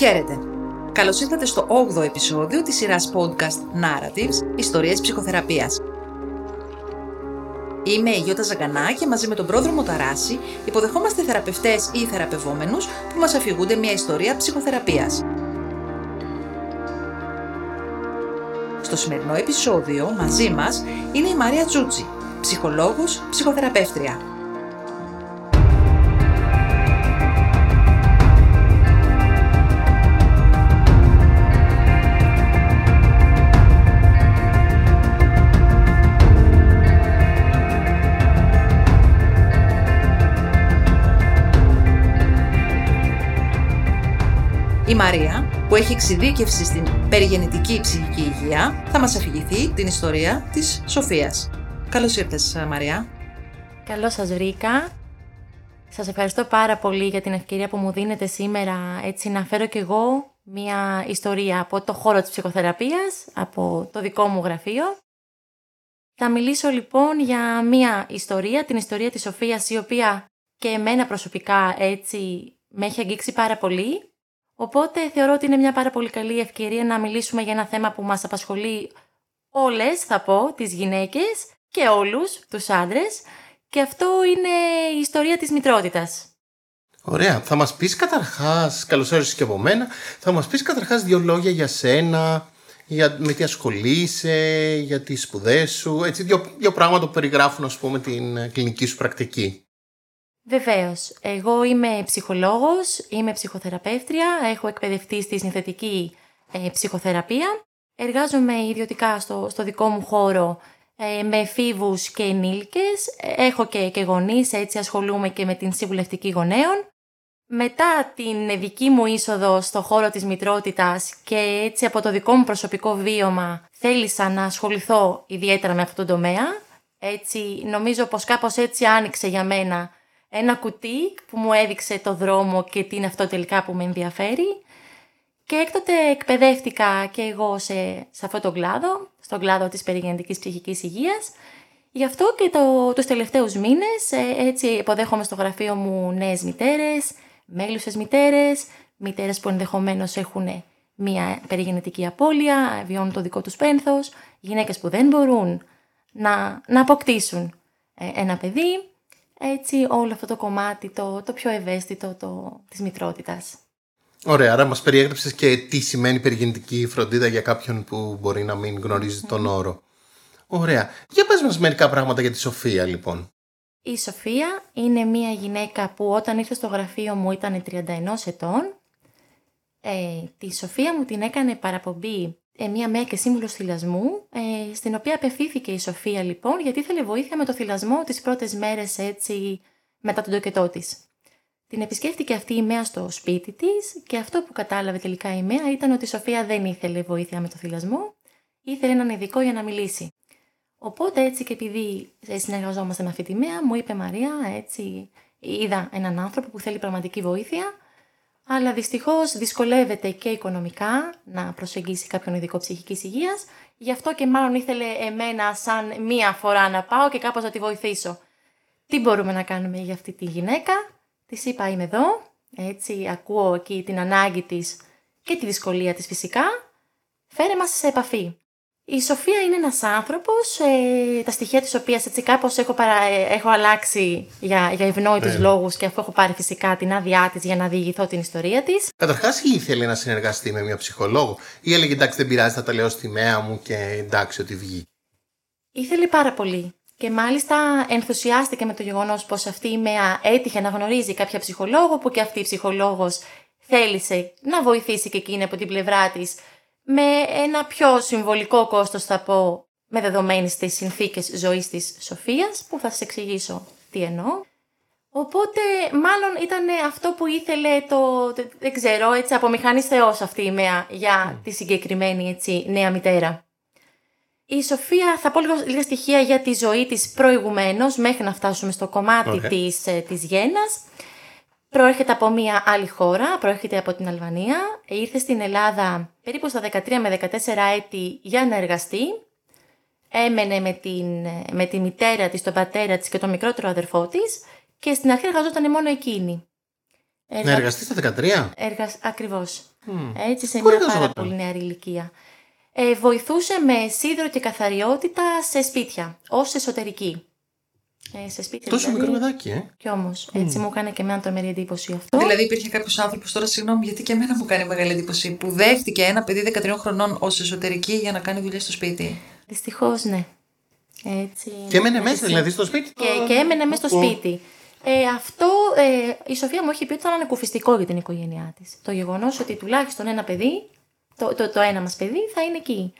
Χαίρετε! Καλώς ήρθατε στο 8ο επεισόδιο της σειράς podcast Narratives, Ιστορίες Ψυχοθεραπείας. Είμαι η Γιώτα Ζαγκανά και μαζί με τον πρόδρομο Ταράση υποδεχόμαστε θεραπευτές ή θεραπευόμενους που μας αφηγούνται μια ιστορία ψυχοθεραπείας. Στο σημερινό επεισόδιο μαζί μας είναι η Μαρία Τζούτσι, ψυχολόγος, ψυχοθεραπεύτρια. Η Μαρία, που έχει εξειδίκευση στην περιγεννητική ψυχική υγεία, θα μας αφηγηθεί την ιστορία της Σοφίας. Καλώς ήρθες, Μαρία. Καλώς σας βρήκα. Σας ευχαριστώ πάρα πολύ για την ευκαιρία που μου δίνετε σήμερα έτσι να φέρω κι εγώ μια ιστορία από το χώρο της ψυχοθεραπείας, από το δικό μου γραφείο. Θα μιλήσω λοιπόν για μια ιστορία, την ιστορία της Σοφίας, η οποία και εμένα προσωπικά έτσι με έχει αγγίξει πάρα πολύ Οπότε θεωρώ ότι είναι μια πάρα πολύ καλή ευκαιρία να μιλήσουμε για ένα θέμα που μας απασχολεί όλες, θα πω, τις γυναίκες και όλους τους άντρες και αυτό είναι η ιστορία της μητρότητας. Ωραία. Θα μας πεις καταρχάς, καλώς όρισες και από μένα, θα μας πεις καταρχάς δύο λόγια για σένα, για με τι ασχολείσαι, για τις σπουδές σου, έτσι δύο, δύο πράγματα που περιγράφουν ας πούμε την κλινική σου πρακτική. Βεβαίως. Εγώ είμαι ψυχολόγος, είμαι ψυχοθεραπεύτρια, έχω εκπαιδευτεί στη συνθετική ε, ψυχοθεραπεία. Εργάζομαι ιδιωτικά στο, στο δικό μου χώρο ε, με εφήβους και ενήλικες. Έχω και, και γονείς, έτσι ασχολούμαι και με την συμβουλευτική γονέων. Μετά την δική μου είσοδο στο χώρο της μητρότητας και έτσι από το δικό μου προσωπικό βίωμα θέλησα να ασχοληθώ ιδιαίτερα με αυτό το τομέα. Έτσι, νομίζω πως κάπως έτσι άνοιξε για μένα ένα κουτί που μου έδειξε το δρόμο και τι είναι αυτό τελικά που με ενδιαφέρει. Και έκτοτε εκπαιδεύτηκα και εγώ σε, σε αυτόν τον κλάδο, στον κλάδο της περιγεννητικής ψυχικής υγείας. Γι' αυτό και το, τους τελευταίους μήνες ε, έτσι υποδέχομαι στο γραφείο μου νέες μητέρες, μέλουσες μητέρες, μητέρες που ενδεχομένως έχουν μια περιγεννητική απώλεια, βιώνουν το δικό τους πένθος, γυναίκες που δεν μπορούν να, να αποκτήσουν ε, ένα παιδί έτσι όλο αυτό το κομμάτι, το, το πιο ευαίσθητο το, της μητρότητας. Ωραία, άρα μας περιέγραψες και τι σημαίνει περιγεννητική φροντίδα για κάποιον που μπορεί να μην γνωρίζει τον όρο. Ωραία. Για πες μας μερικά πράγματα για τη Σοφία λοιπόν. Η Σοφία είναι μια γυναίκα που όταν ήρθε στο γραφείο μου ήταν 31 ετών. Ε, τη Σοφία μου την έκανε παραπομπή ε, μία ΜΕΑ και σύμβουλος θυλασμού, ε, στην οποία απευθύνθηκε η Σοφία λοιπόν, γιατί ήθελε βοήθεια με το θυλασμό τις πρώτες μέρες έτσι μετά τον τοκετό της. Την επισκέφτηκε αυτή η ΜΕΑ στο σπίτι της και αυτό που κατάλαβε τελικά η ΜΕΑ ήταν ότι η Σοφία δεν ήθελε βοήθεια με το θυλασμό, ήθελε έναν ειδικό για να μιλήσει. Οπότε έτσι και επειδή συνεργαζόμαστε με αυτή τη ΜΕΑ, μου είπε Μαρία, έτσι είδα έναν άνθρωπο που θέλει πραγματική βοήθεια αλλά δυστυχώς δυσκολεύεται και οικονομικά να προσεγγίσει κάποιον ειδικό ψυχικής υγείας, γι' αυτό και μάλλον ήθελε εμένα σαν μία φορά να πάω και κάπως να τη βοηθήσω. Τι μπορούμε να κάνουμε για αυτή τη γυναίκα, της είπα είμαι εδώ, έτσι ακούω εκεί την ανάγκη της και τη δυσκολία της φυσικά, φέρε μας σε επαφή. Η Σοφία είναι ένας άνθρωπος, ε, τα στοιχεία της οποίας έτσι κάπως έχω, παρα, ε, έχω αλλάξει για, για ευνόητους ναι. λόγους και αφού έχω πάρει φυσικά την άδειά της για να διηγηθώ την ιστορία της. Καταρχάς ήθελε να συνεργαστεί με μια ψυχολόγο ή έλεγε εντάξει δεν πειράζει θα τα λέω στη μέα μου και εντάξει ότι βγει. Ήθελε πάρα πολύ. Και μάλιστα ενθουσιάστηκε με το γεγονός πως αυτή η ΜΕΑ έτυχε να γνωρίζει κάποια ψυχολόγο, που και αυτή η ψυχολόγος θέλησε να βοηθήσει και εκείνη από την πλευρά της με ένα πιο συμβολικό κόστος θα πω με δεδομένες τις συνθήκες ζωής της Σοφίας που θα σας εξηγήσω τι εννοώ. Οπότε μάλλον ήταν αυτό που ήθελε το, δεν ξέρω, έτσι από μηχανής θεός αυτή η ΜΕΑ για τη συγκεκριμένη έτσι, νέα μητέρα. Η Σοφία θα πω λίγο, λίγα στοιχεία για τη ζωή της προηγουμένως μέχρι να φτάσουμε στο κομμάτι της, ε, της γένας. Προέρχεται από μια άλλη χώρα, προέρχεται από την Αλβανία. Ήρθε στην Ελλάδα περίπου στα 13 με 14 έτη για να εργαστεί. Έμενε με, την, με τη μητέρα της, τον πατέρα της και τον μικρότερο αδερφό της και στην αρχή εργαζόταν μόνο εκείνη. Να εργαστείς στα 13? Εργα... Ακριβώς. Έτσι, σε Πού μια εργαζόταν; πάρα πολύ νεαρή ηλικία. Ε, βοηθούσε με σίδερο και καθαριότητα σε σπίτια, ως εσωτερική. Ε, σε σπίτια Τόσο δηλαδή. μικρό παιδάκι, ε. Κι όμως, έτσι μου έκανε και εμένα τρομερή εντύπωση αυτό. Δηλαδή υπήρχε κάποιος άνθρωπος, τώρα συγγνώμη, γιατί και εμένα μου κάνει μεγάλη εντύπωση, που δέχτηκε ένα παιδί 13 χρονών ως εσωτερική για να κάνει δουλειά στο σπίτι. Δυστυχώς, ναι. Έτσι, Και έμενε με μέσα, εσύ. δηλαδή, στο σπίτι. Και, και έμενε μέσα στο σπίτι. Ε, αυτό ε, η Σοφία μου έχει πει ότι ήταν ανακουφιστικό για την οικογένειά της. Το γεγονός ότι τουλάχιστον ένα παιδί, το, το, το ένα μας παιδί, θα είναι εκεί.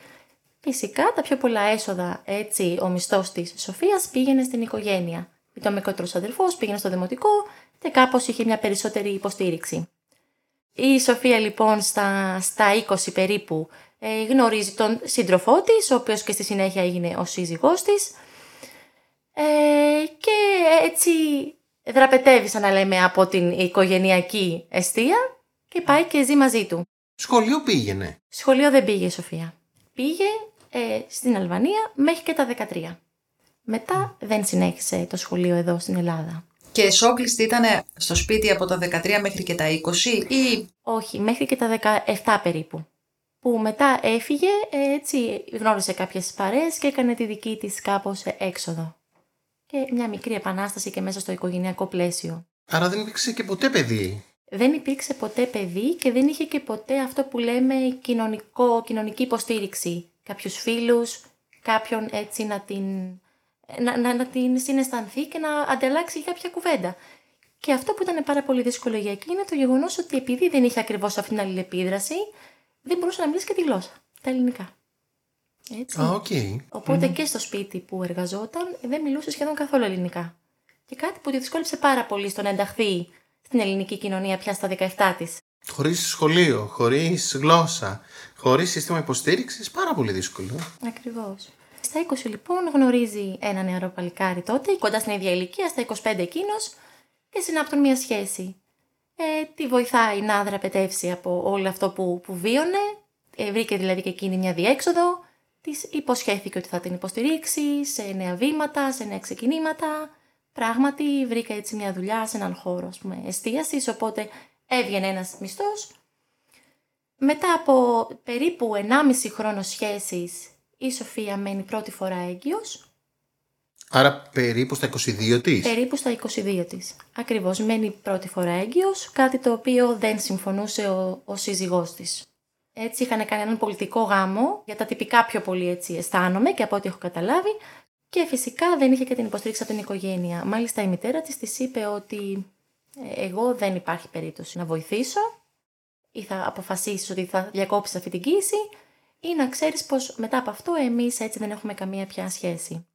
Φυσικά τα πιο πολλά έσοδα, έτσι, ο μισθός της Σοφίας πήγαινε στην οικογένεια. Ήταν ο μικρότερος αδερφό, πήγαινε στο δημοτικό και κάπως είχε μια περισσότερη υποστήριξη. Η Σοφία λοιπόν στα, στα 20 περίπου ε, γνωρίζει τον σύντροφό της, ο οποίος και στη συνέχεια έγινε ο σύζυγός της ε, και έτσι δραπετεύει σαν να λέμε από την οικογενειακή αιστεία και πάει και ζει μαζί του. Σχολείο πήγαινε. Σχολείο δεν πήγε η Σοφία. Πήγε ε, στην Αλβανία μέχρι και τα 13. Μετά δεν συνέχισε το σχολείο εδώ στην Ελλάδα. Και εσόκλειστη ήταν στο σπίτι από τα 13 μέχρι και τα 20 ή; Όχι, μέχρι και τα 17 περίπου. Που μετά έφυγε, ε, έτσι γνώρισε κάποιες παρέες και έκανε τη δική της κάπως ε, έξοδο. Και μια μικρή επανάσταση και μέσα στο οικογενειακό πλαίσιο. Άρα δεν υπήρξε και ποτέ παιδί; Δεν υπήρξε ποτέ παιδί και δεν είχε και ποτέ αυτό που λέμε κοινωνικό, κοινωνική υποστήριξη. Κάποιους φίλους, κάποιον έτσι να την, να, να, να την συναισθανθεί και να ανταλλάξει κάποια κουβέντα. Και αυτό που ήταν πάρα πολύ δύσκολο για εκείνη είναι το γεγονός ότι επειδή δεν είχε ακριβώς αυτή την αλληλεπίδραση, δεν μπορούσε να μιλήσει και τη γλώσσα. Τα ελληνικά. Έτσι. Α, οκ. Οπότε και στο σπίτι που εργαζόταν δεν μιλούσε σχεδόν καθόλου ελληνικά. Και κάτι που τη δυσκόλεψε πάρα πολύ στο να ενταχθεί στην ελληνική κοινωνία πια στα 17 της. Χωρίς σχολείο, χωρίς γλώσσα, χωρίς σύστημα υποστήριξης, πάρα πολύ δύσκολο. Ακριβώς. Στα 20 λοιπόν γνωρίζει ένα νεαρό παλικάρι τότε, κοντά στην ίδια ηλικία, στα 25 εκείνος, και συνάπτουν μια σχέση. Ε, τη βοηθάει να δραπετεύσει από όλο αυτό που, που βίωνε. Ε, βρήκε δηλαδή και εκείνη μια διέξοδο. Της υποσχέθηκε ότι θα την υποστηρίξει σε νέα βήματα, σε νέα ξεκινήματα. Πράγματι βρήκα έτσι μια δουλειά σε έναν χώρο ας πούμε, εστίασης, οπότε έβγαινε ένας μισθός. Μετά από περίπου 1,5 χρόνο σχέσης, η Σοφία μένει πρώτη φορά έγκυος, Άρα περίπου στα 22 της. περίπου στα 22 της. Ακριβώς, μένει πρώτη φορά έγκυος, κάτι το οποίο δεν συμφωνούσε ο, ο σύζυγός της. Έτσι είχαν κάνει έναν πολιτικό γάμο, για τα τυπικά πιο πολύ έτσι αισθάνομαι και από ό,τι έχω καταλάβει, και φυσικά δεν είχε και την υποστήριξη από την οικογένεια. Μάλιστα η μητέρα της της είπε ότι «Ε, εγώ δεν υπάρχει περίπτωση να βοηθήσω ή θα αποφασίσεις ότι θα διακόψεις αυτή την κοίηση ή να ξέρεις πως μετά από αυτό εμείς έτσι δεν έχουμε καμία πια σχέση.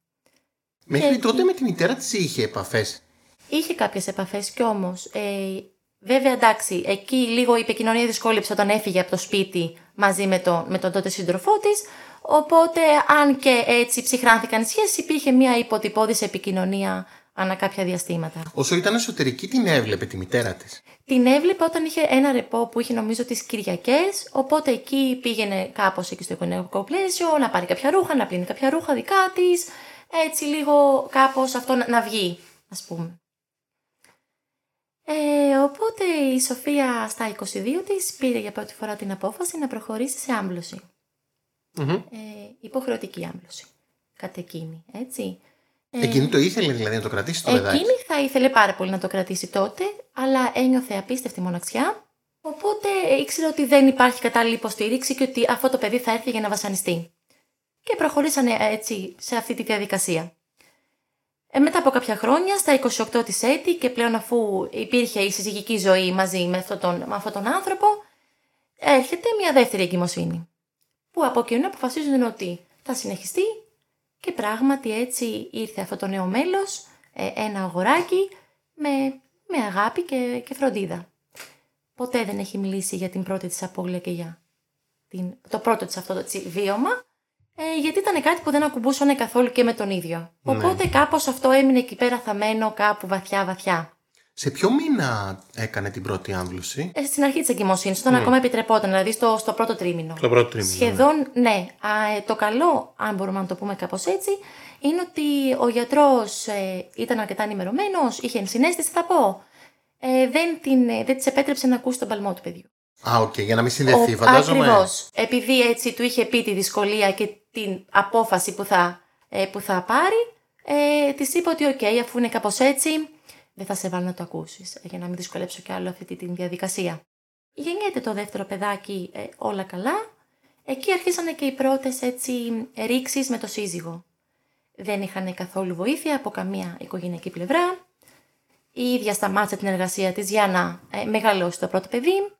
Μέχρι και- τότε με τη μητέρα της είχε επαφές; Είχε κάποιες επαφές κι όμως. Ε, βέβαια εντάξει, εκεί λίγο η επικοινωνία δυσκόλυψε όταν έφυγε από το σπίτι μαζί με, το, με τον τότε σύντροφό της. Οπότε αν και έτσι ψυχράνθηκαν οι σχέσεις υπήρχε μια υποτυπώδης επικοινωνία ανά κάποια διαστήματα. Όσο ήταν εσωτερική, την έβλεπε τη μητέρα της. Την έβλεπε όταν είχε ένα ρεπό που είχε νομίζω τις Κυριακές, οπότε εκεί πήγαινε κάπως εκεί στο οικογενειακό πλαίσιο, να πάρει κάποια ρούχα, να πλύνει κάποια ρούχα δικά της, έτσι λίγο κάπως αυτό να, να βγει, ας πούμε. Ε, οπότε η Σοφία στα 22 της πήρε για πρώτη φορά την απόφαση να προχωρήσει σε άμπλωση. Μμμ. Ε, υποχρεωτική άμπλωση. Κατ' εκείνη, έτσι. Ε, Εκείνη το ήθελε δηλαδή να το κρατήσει το παιδάκι. Εκείνη θα ήθελε πάρα πολύ να το κρατήσει τότε, αλλά ένιωθε απίστευτη μοναξιά. Οπότε ήξερε ότι δεν υπάρχει κατάλληλη υποστήριξη και ότι αυτό το παιδί θα έρθει για να βασανιστεί. Και προχωρήσανε έτσι σε αυτή τη διαδικασία. Ε, μετά από κάποια χρόνια, στα 28 της έτη και πλέον αφού υπήρχε η συζυγική ζωή μαζί με αυτόν τον, με αυτόν τον άνθρωπο, έρχεται μια δεύτερη εγκυμοσύνη. Που από εκείνο αποφασίζουν ότι θα συνεχιστεί και πράγματι έτσι ήρθε αυτό το νέο μέλος, ε, ένα αγοράκι, με, με αγάπη και, και φροντίδα. Ποτέ δεν έχει μιλήσει για την πρώτη της απώλεια και για την, το πρώτο της αυτό το τσι- βίωμα, ε, γιατί ήταν κάτι που δεν ακουμπούσανε καθόλου και με τον ίδιο. Ναι. Οπότε κάπως αυτό έμεινε εκεί πέρα θαμένο κάπου βαθιά βαθιά. Σε ποιο μήνα έκανε την πρώτη άμβλωση; Ε, στην αρχή της εγκυμοσύνης, όταν ακόμα επιτρεπόταν, δηλαδή στο, στο πρώτο τρίμηνο. Το πρώτο τρίμηνο. Σχεδόν ναι. Α, ε, το καλό, αν μπορούμε να το πούμε κάπως έτσι, είναι ότι ο γιατρός ε, ήταν αρκετά ενημερωμένος, είχε ενσυναίσθηση θα πω. Ε, δεν, την, ε, δεν της επέτρεψε να ακούσει τον παλμό του παιδιού. Α, οκ, για να μην συνδεθεί, φαντάζομαι. Ακριβώς. Επειδή έτσι του είχε πει τη δυσκολία και την απόφαση που θα, ε, που θα πάρει, ε, της είπε ότι, οκ, αφού είναι κάπως έτσι, δεν θα σε βάλω να το ακούσεις, για να μην δυσκολέψω κι άλλο αυτή τη διαδικασία. Γεννιέται το δεύτερο παιδάκι ε, όλα καλά. Εκεί αρχίσανε και οι πρώτες έτσι ρήξεις με το σύζυγο. Δεν είχαν καθόλου βοήθεια από καμία οικογενειακή πλευρά. Η ίδια σταμάτησε την εργασία της για να ε, μεγαλώσει το πρώτο παιδί.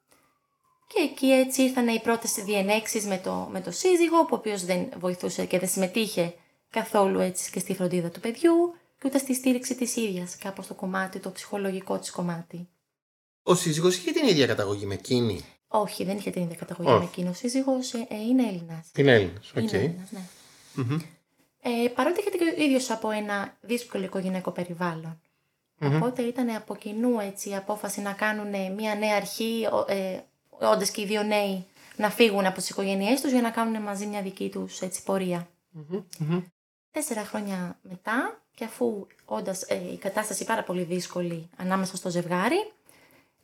Και εκεί έτσι ήρθαν οι πρώτες διενέξεις με το, με το σύζυγο, ο οποίος δεν βοηθούσε και δεν συμμετείχε καθόλου έτσι και στη φροντίδα του παιδιού και ούτε στη στήριξη της ίδιας, κάπως το κομμάτι, το ψυχολογικό της κομμάτι. Ο σύζυγος είχε την ίδια καταγωγή με εκείνη; Όχι, δεν είχε την ίδια καταγωγή με εκείνη. Ο σύζυγος ε, είναι Έλληνας. Είναι Έλληνας, οκ. Είναι Έλληνας, ναι. Ε, παρότι είχε και ο ίδιος από ένα δύσκολο οικογενειακό περιβάλλον. Οπότε ήταν από κοινού έτσι, η απόφαση να κάνουν μια νέα αρχή, ε, όντε και οι δύο νέοι να φύγουν από τις οικογένειές τους για να κάνουν μαζί μια δική τους πορεία. Τέσσερα χρόνια μετά, και αφού όντας ε, η κατάσταση πάρα πολύ δύσκολη ανάμεσα στο ζευγάρι,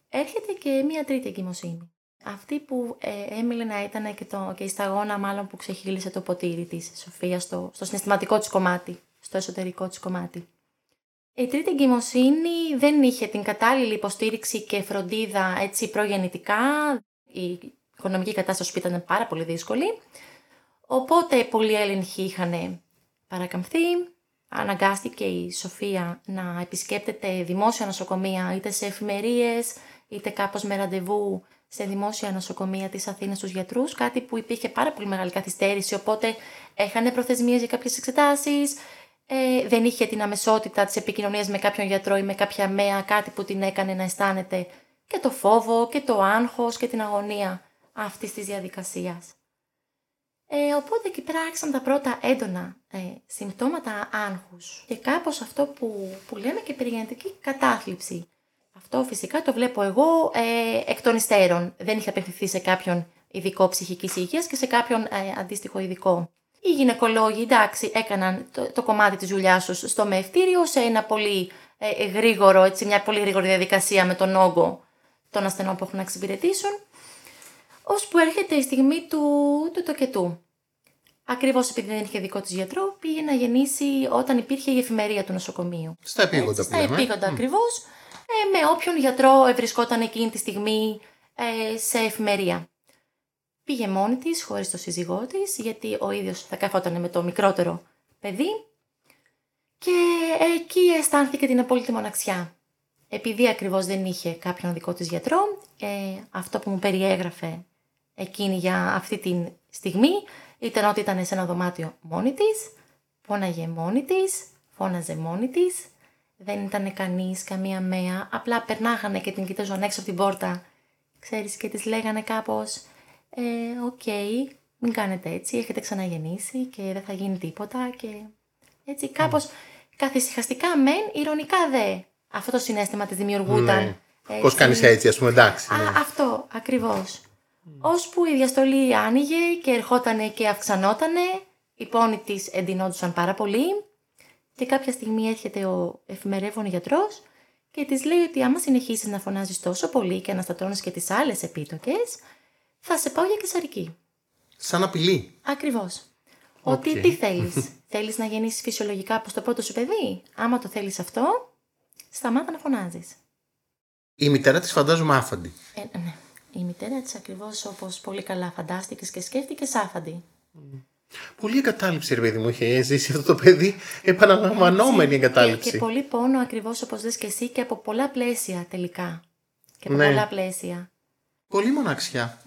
έρχεται και μια τρίτη εγκυμοσύνη. Αυτή που ε, έμειλε να ήταν και, το, και η σταγόνα μάλλον που ξεχύλισε το ποτήρι της Σοφία στο, στο συναισθηματικό της κομμάτι, στο εσωτερικό της κομμάτι. Η τρίτη εγκυμοσύνη δεν είχε την κατάλληλη υποστήριξη και φροντίδα έτσι προγεννητικά. Η οικονομική κατάσταση που ήταν πάρα πολύ δύσκολη. Οπότε πολλοί έλεγχοι είχαν παρακαμφθεί. Αναγκάστηκε η Σοφία να επισκέπτεται δημόσια νοσοκομεία είτε σε εφημερίες είτε κάπως με ραντεβού σε δημόσια νοσοκομεία της Αθήνας στους γιατρούς, κάτι που υπήρχε πάρα πολύ μεγάλη καθυστέρηση, οπότε έχανε προθεσμίες για κάποιες εξετάσεις, ε, δεν είχε την αμεσότητα της επικοινωνίας με κάποιον γιατρό ή με κάποια μέα, κάτι που την έκανε να αισθάνεται και το φόβο και το άγχος και την αγωνία αυτής της διαδικασίας. Ε, οπότε εκεί πέρα άρχισαν τα πρώτα έντονα ε, συμπτώματα άγχους και κάπως αυτό που, που λέμε και περιγενετική κατάθλιψη. Αυτό φυσικά το βλέπω εγώ ε, εκ των υστέρων. Δεν είχε απευθυνθεί σε κάποιον ειδικό ψυχικής υγείας και σε κάποιον ε, αντίστοιχο ειδικό. Οι γυναικολόγοι, εντάξει, έκαναν το, το κομμάτι της δουλειάς τους στο μευτήριο σε ένα πολύ ε, γρήγορο, έτσι, μια πολύ γρήγορη διαδικασία με τον όγκο των ασθενών που έχουν να εξυπηρετήσουν, ώσπου έρχεται η στιγμή του, του τοκετού. Ακριβώς επειδή δεν είχε δικό της γιατρό, πήγε να γεννήσει όταν υπήρχε η εφημερία του νοσοκομείου. Στα επίγοντα, Στα επίγοντα ακριβώς ε, με όποιον γιατρό βρισκόταν εκείνη τη στιγμή ε, σε εφημερία. Πήγε μόνη της, χωρίς το σύζυγό της, γιατί ο ίδιος θα καθόταν με το μικρότερο παιδί και εκεί αισθάνθηκε την απόλυτη μοναξιά. Επειδή ακριβώς δεν είχε κάποιον δικό της γιατρό, ε, αυτό που μου περιέγραφε εκείνη για αυτή τη στιγμή ήταν ότι ήταν σε ένα δωμάτιο μόνη της, φώναγε μόνη της, φώναζε μόνη της δεν ήταν κανείς, καμία μαία. Απλά περνάγανε και την κοιτάζαν έξω από την πόρτα. Ξέρεις, και της λέγανε κάπως. Ε, OK, okay, μην κάνετε έτσι. Έχετε ξαναγεννήσει και δεν θα γίνει τίποτα. Και έτσι, κάπως mm. καθησυχαστικά μεν, ειρωνικά δε. Αυτό το συναίσθημα της δημιουργούταν. Ναι. Πώς κάνεις έτσι, ας πούμε, εντάξει. Α, ναι. Αυτό, ακριβώς. Mm. Ώσπου η διαστολή άνοιγε και ερχότανε και αυξανότανε, οι πόνοι της εντυνόντουσαν πάρα πολύ και κάποια στιγμή έρχεται ο εφημερεύων γιατρός και της λέει ότι άμα συνεχίσεις να φωνάζεις τόσο πολύ και αναστατώνεις και τις άλλες επίτοκες, θα σε πάω για κεσαρική. Σαν απειλή. Ακριβώς. Ότι τι θέλεις. θέλεις να γεννήσεις φυσιολογικά από το πρώτο σου παιδί; Άμα το θέλεις αυτό, σταμάτα να φωνάζεις. Η μητέρα της φαντάζομαι άφαντη. Ε, ναι. Η μητέρα της ακριβώς όπως πολύ καλά φαντάστηκες και σκέφτηκες άφαντη. Πολύ εγκατάλειψη, ρε παιδί μου, είχε ζήσει αυτό το παιδί. Επαναλαμβανόμενη εγκατάλειψη. Και, και πολύ πόνο, ακριβώς όπως λες και εσύ, και από πολλά πλαίσια τελικά. Και από ναι. πολλά πλαίσια. Πολύ μοναξιά.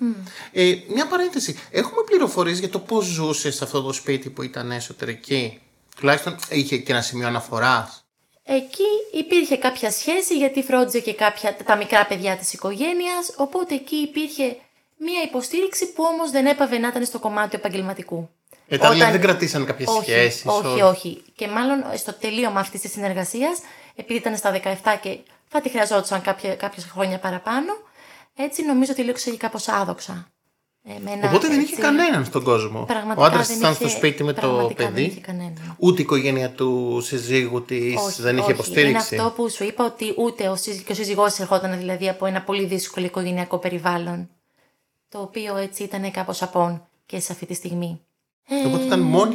Ε, μια παρένθεση. Έχουμε πληροφορίες για το πώς ζούσε σε αυτό το σπίτι που ήταν εσωτερική. Τουλάχιστον είχε και ένα σημείο αναφοράς. Εκεί υπήρχε κάποια σχέση γιατί φρόντιζε και κάποια, τα μικρά παιδιά της οικογένειας, οπότε εκεί υπήρχε μία υποστήριξη που όμως δεν έπαβε να ήταν στο κομμάτι επαγγελματικού. Ε, τα Όταν... δεν κρατήσαν κάποιες σχέσεις. Όχι, όχι, όχι. Και μάλλον στο τελείωμα αυτής της συνεργασίας, επειδή ήταν στα 17 και θα τη χρειαζόντουσαν κάποιε χρόνια παραπάνω, έτσι νομίζω ότι λήξε κάπως άδοξα. Ε, ένα, Οπότε δεν είχε κανέναν στον κόσμο. Πραγματικά ο άντρα ήταν στο σπίτι με το παιδί. Ούτε η οικογένεια του συζύγου της δεν είχε υποστήριξη. Είναι αυτό που σου είπα ότι ούτε ο, και ο σύζυγός ερχόταν δηλαδή από ένα πολύ δύσκολο οικογενειακό περιβάλλον. το οποίο έτσι ήταν κάπως απόν και σε αυτή τη στιγμή. Οπότε ήταν μόνη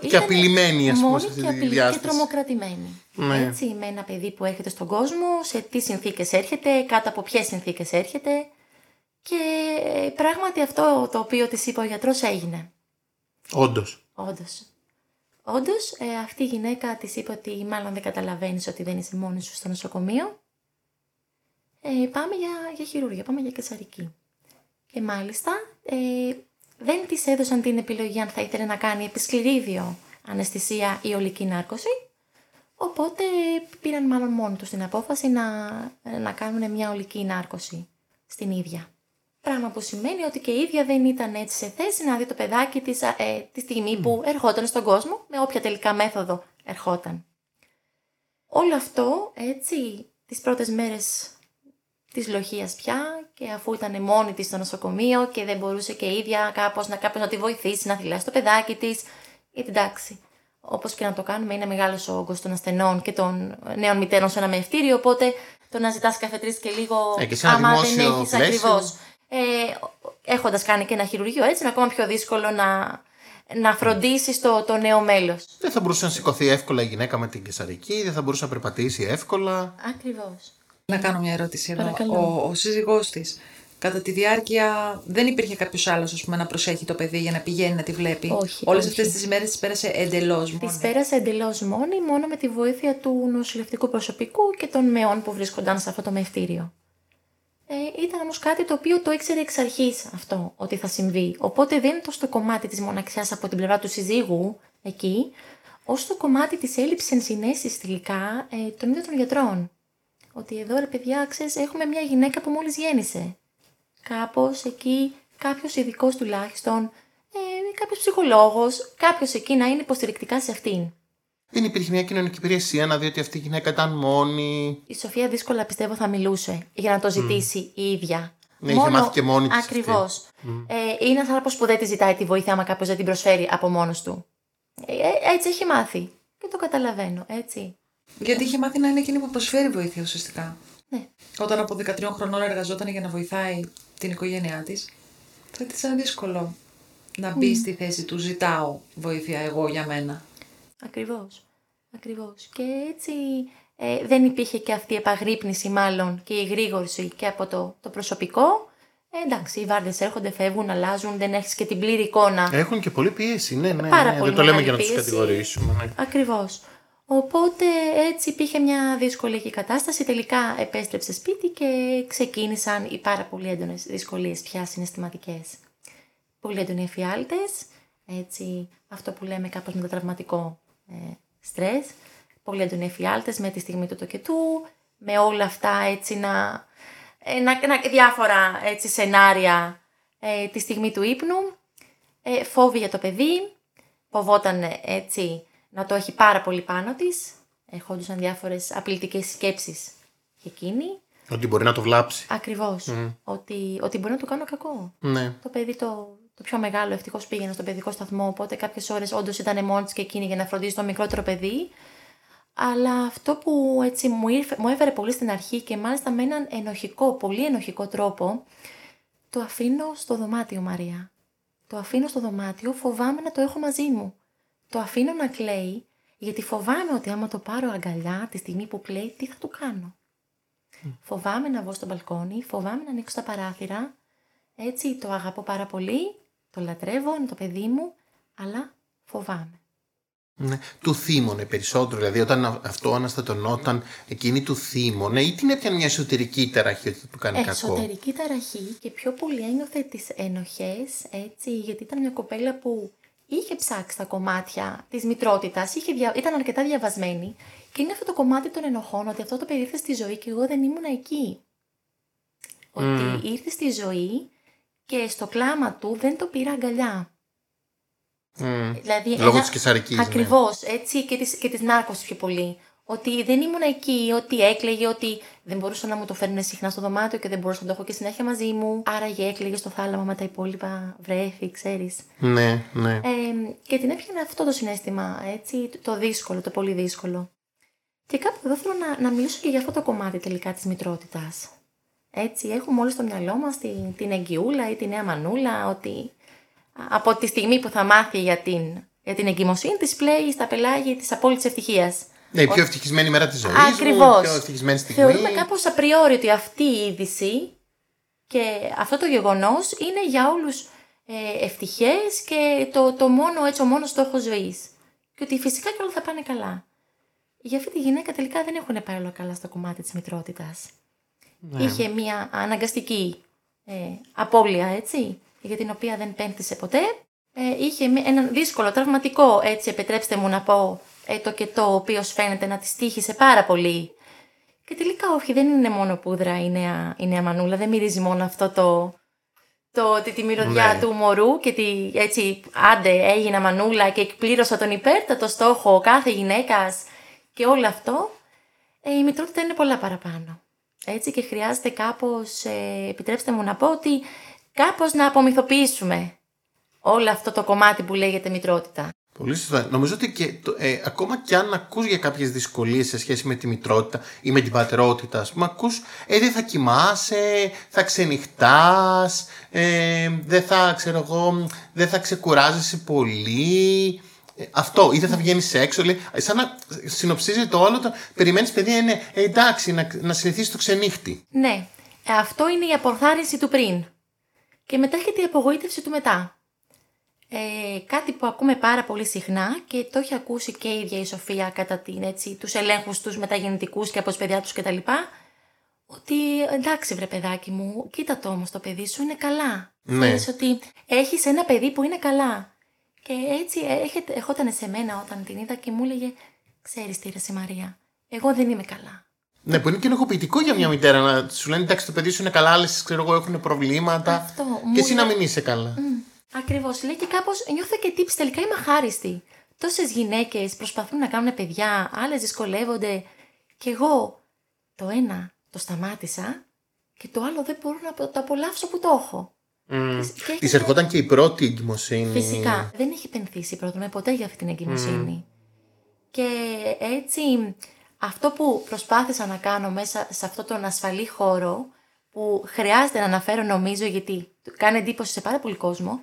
και Ήταν απειλημένη, ας πούμε, μόνη σε αυτή και τη απειλή και διάσταση. τρομοκρατημένη. Ναι. Έτσι, με ένα παιδί που έρχεται στον κόσμο, σε τι συνθήκες έρχεται, κάτω από ποιες συνθήκες έρχεται. Και ε, πράγματι αυτό το οποίο της είπε ο γιατρός έγινε. Όντως. Όντως. Όντως, ε, αυτή η γυναίκα της είπε ότι μάλλον δεν καταλαβαίνεις ότι δεν είσαι μόνη σου στο νοσοκομείο. Ε, πάμε για, για χειρουργία, πάμε για κεσαρική. Και μάλιστα ε, δεν της έδωσαν την επιλογή αν θα ήθελε να κάνει επισκληρίδιο αναισθησία ή ολική νάρκωση. Οπότε πήραν μάλλον μόνοι τους την απόφαση να, να κάνουν μια ολική νάρκωση στην ίδια. Πράγμα που σημαίνει ότι και η ίδια δεν ήταν έτσι σε θέση να δει το παιδάκι της α, ε, τη στιγμή που ερχόταν στον κόσμο, με όποια τελικά μέθοδο ερχόταν. Όλο αυτό, έτσι, τις πρώτες μέρες της λοχίας πια και αφού ήταν μόνη της στο νοσοκομείο και δεν μπορούσε και η ίδια κάπως να, κάπως να τη βοηθήσει να θυλάσει το παιδάκι της. Γιατί εντάξει, όπως και να το κάνουμε είναι μεγάλος ο όγκος των ασθενών και των νέων μητέρων σε ένα μευτήριο, οπότε το να ζητάς κάθε τρεις και λίγο Ε, και σε ένα άμα δεν δημόσιο έχεις πλαίσιο. ακριβώς. Ε, έχοντας κάνει και ένα χειρουργείο έτσι είναι ακόμα πιο δύσκολο να, να φροντίσεις το, το νέο μέλος. Δεν θα μπορούσε να σηκωθεί εύκολα η γυναίκα με την κεσαρική, δεν θα μπορούσε να περπατήσει εύκολα. Ακριβώς. Να κάνω μια ερώτηση εδώ. Παρακαλώ. Ο, ο σύζυγός της, κατά τη διάρκεια δεν υπήρχε κάποιος άλλος ας πούμε, να προσέχει το παιδί για να πηγαίνει να τη βλέπει; Όχι, Όλες όχι. αυτές τις ημέρες τις πέρασε εντελώς Τη μόνη. πέρασε εντελώς μόνη, μόνο με τη βοήθεια του νοσηλευτικού προσωπικού και των μεών που βρίσκονταν σε αυτό το μευτήριο. Ε, ήταν όμως κάτι το οποίο το ήξερε εξ αρχής αυτό ότι θα συμβεί. Οπότε δεν είναι τόσο το κομμάτι της μοναξιάς από την πλευρά του συζύγου εκεί, όσο το κομμάτι της έλλειψη ενσυναίσθησης τελικά ε, των ίδιων των γιατρών. Ότι εδώ ρε παιδιά, ξέρεις, έχουμε μια γυναίκα που μόλις γέννησε. Κάπως εκεί κάποιος ειδικός τουλάχιστον, ε, κάποιος ψυχολόγος, κάποιος εκεί να είναι υποστηρικτικά σε αυτήν. Δεν υπήρχε μια κοινωνική υπηρεσία να δει ότι αυτή η γυναίκα ήταν μόνη. Η Σοφία δύσκολα πιστεύω θα μιλούσε για να το ζητήσει η ίδια. Ναι, είχε μάθει και μόνη της αυτή. Ακριβώς. Ε, είναι ένα άνθρωπος που δεν τη ζητάει τη βοήθεια άμα κάποιος δεν την προσφέρει από μόνος του. Ε, ε, έτσι έχει μάθει. Και το καταλαβαίνω, έτσι. Γιατί είχε μάθει να είναι εκείνη που προσφέρει βοήθεια ουσιαστικά. Ναι. Όταν από 13 χρονών εργαζόταν για να βοηθάει την οικογένειά της, θα της ήταν δύσκολο να μπει στη θέση του ζητάω βοήθεια εγώ για μένα. Ακριβώς. Ακριβώς. Και έτσι ε, δεν υπήρχε και αυτή η επαγρύπνηση μάλλον και η γρήγορση και από το, το προσωπικό. Ε, εντάξει, οι βάρδες έρχονται, φεύγουν, αλλάζουν, δεν έχεις και την πλήρη εικόνα. Έχουν και πολλή πίεση, ναι, ναι. Πάρα ναι. πολύ Δεν το λέμε μεγάλη για να τους πίεση. κατηγορήσουμε. Ναι. Ακριβώς. Οπότε έτσι υπήρχε μια δύσκολη εκεί κατάσταση. Τελικά επέστρεψε σπίτι και ξεκίνησαν οι πάρα πολύ έντονες δυσκολίες πια συναισθηματικές. Πολύ έντονοι εφιάλτες, έτσι αυτό που λέμε κάπως μετατραυματικό ε, στρες. Πολύ έντονοι εφιάλτες με τη στιγμή του τοκετού, με όλα αυτά έτσι να, ε, να, να- διάφορα έτσι σενάρια ε, τη στιγμή του ύπνου. Ε, φόβοι για το παιδί, φοβόταν ε, έτσι να το έχει πάρα πολύ πάνω της. Ερχόντουσαν διάφορες απειλητικές σκέψεις και εκείνη. Ότι μπορεί να το βλάψει. Ακριβώς. Ότι, ότι μπορεί να του κάνω κακό. Ναι. Το παιδί το, το πιο μεγάλο ευτυχώς πήγαινε στον παιδικό σταθμό, οπότε κάποιες ώρες όντως ήταν μόνη της και εκείνη για να φροντίζει το μικρότερο παιδί. Αλλά αυτό που έτσι μου, ήρθε, μου έφερε πολύ στην αρχή και μάλιστα με έναν ενοχικό, πολύ ενοχικό τρόπο, το αφήνω στο δωμάτιο Μαρία. Το αφήνω στο δωμάτιο, φοβάμαι να το έχω μαζί μου. Το αφήνω να κλαίει, γιατί φοβάμαι ότι άμα το πάρω αγκαλιά τη στιγμή που κλαίει, τι θα του κάνω. Φοβάμαι να βγω στο μπαλκόνι, φοβάμαι να ανοίξω τα παράθυρα. Έτσι το αγαπώ πάρα πολύ, το λατρεύω, είναι το παιδί μου, αλλά φοβάμαι. ναι. Του θύμωνε περισσότερο. Δηλαδή, όταν α- αυτό αναστατωνόταν, εκείνη του θύμωνε ή την έπιανε μια εσωτερική ταραχή ότι θα του κάνει κακό; Εσωτερική ταραχή και πιο πολύ ένιωθε τις ενοχές, έτσι, γιατί ήταν μια κοπέλα που είχε ψάξει τα κομμάτια της μητρότητας, είχε δια... ήταν αρκετά διαβασμένη και είναι αυτό το κομμάτι των ενοχών, ότι αυτό το παιδί ήρθε στη ζωή και εγώ δεν ήμουν εκεί. Ότι ήρθε στη ζωή και στο κλάμα του δεν το πήρα αγκαλιά. Μμ. Δηλαδή, Λόγω της κεσαρικής, ναι. Ακριβώς, έτσι, και της, και της νάρκωσης πιο πολύ. Ότι δεν ήμουν εκεί, ότι έκλαιγε, ότι δεν μπορούσα να μου το φέρνουν συχνά στο δωμάτιο και δεν μπορούσα να το έχω και συνέχεια μαζί μου. Άραγε έκλαιγε στο θάλαμα με τα υπόλοιπα βρέφη, ξέρεις. Ναι, ναι. Ε, και την έπιανε αυτό το συνέστημα, έτσι, το δύσκολο, το πολύ δύσκολο. Και κάπου εδώ θέλω να, να μιλήσω και για αυτό το κομμάτι τελικά της μητρότητας. Έτσι, έχουμε όλοι στο μυαλό μας την, την εγκυούλα ή τη νέα μανούλα, ότι από τη στιγμή που θα μάθει για την, για την εγκυμοσύνη της πλέει στα πελάγια της απόλυτης ευτυχίας. Ναι, η πιο ευτυχισμένη μέρα της ζωής Ακριβώς. μου, η πιο ευτυχισμένη στιγμή. Θεωρούμε κάπως απριόρι ότι αυτή η είδηση και αυτό το γεγονός είναι για όλους ε, ευτυχές και το, το μόνο, έτσι, ο μόνος στόχος ζωής. Και ότι φυσικά και όλα θα πάνε καλά. Για αυτή τη γυναίκα τελικά δεν έχουν πάει όλα καλά στο κομμάτι της μητρότητας. Ναι. Είχε μια αναγκαστική ε, απώλεια, έτσι, για την οποία δεν πένθησε ποτέ. Ε, είχε μια- ένα δύσκολο, τραυματικό, έτσι, επιτρέψτε μου να πω, ε, το και το, ο οποίος φαίνεται να τη τύχησε πάρα πολύ. Και τελικά όχι, δεν είναι μόνο πούδρα η νέα, η νέα μανούλα, δεν μυρίζει μόνο αυτό το, το, τη, τη μυρωδιά Ναι. του μωρού και τη, έτσι, άντε έγινα μανούλα και εκπλήρωσα τον υπέρτατο στόχο κάθε γυναίκας και όλο αυτό, ε, η μητρότητα είναι πολλά παραπάνω. Έτσι και χρειάζεται κάπως, ε, επιτρέψτε μου να πω ότι κάπως να απομυθοποιήσουμε όλο αυτό το κομμάτι που λέγεται μητρότητα. Πολύ σωστά. Νομίζω ότι και, το- ε, ακόμα κι αν ακούς για κάποιες δυσκολίες σε σχέση με τη μητρότητα ή με την πατερότητα, ας πούμε, ακούς, ε, δεν θα κοιμάσαι, θα ξενυχτάς, ε, δεν θα, ξέρω εγώ, δεν θα ξεκουράζεσαι πολύ, ε, αυτό, ή δεν θα βγαίνει έξω. Λέει, σαν να συνοψίζει το όλο, το, περιμένεις παιδί, είναι ε, εντάξει, να, να συνηθίσει το ξενύχτη. Ναι, ε, αυτό είναι η αποθάρρυνση του πριν. Και μετά έρχεται η απογοήτευση του μετά. Ε, κάτι που ακούμε πάρα πολύ συχνά και το έχει ακούσει και η ίδια η Σοφία κατά την, έτσι, τους ελέγχους τους μεταγεννητικούς και από τις παιδιά τους κτλ. Ότι εντάξει βρε παιδάκι μου, κοίτα το όμως το παιδί σου είναι καλά. Ναι. Ξέρεις ότι έχεις ένα παιδί που είναι καλά. Και έτσι έρχεται, ερχόταν σε μένα όταν την είδα και μου έλεγε «Ξέρεις τι ρε σε Μαρία, εγώ δεν είμαι καλά». Ναι, που είναι και ενοχοποιητικό για μια μητέρα να σου λένε εντάξει το παιδί σου είναι καλά, άλλες ξέρω εγώ έχουν προβλήματα. Αυτό, μου και εσύ να λέει- μην είσαι καλά. Ακριβώς. Λέει και κάπως νιώθω και τύψη. Τελικά είμαι αχάριστη. Τόσες γυναίκες προσπαθούν να κάνουν παιδιά, άλλες δυσκολεύονται. Και εγώ το ένα το σταμάτησα και το άλλο δεν μπορώ να το απολαύσω που το έχω. Και Της έχετε- ερχόταν και η πρώτη εγκυμοσύνη. Φυσικά. Δεν έχει πενθήσει πρώτον ποτέ για αυτή την εγκυμοσύνη. Και έτσι αυτό που προσπάθησα να κάνω μέσα σε αυτόν τον ασφαλή χώρο που χρειάζεται να αναφέρω νομίζω γιατί κάνει εντύπωση σε πάρα πολύ κόσμο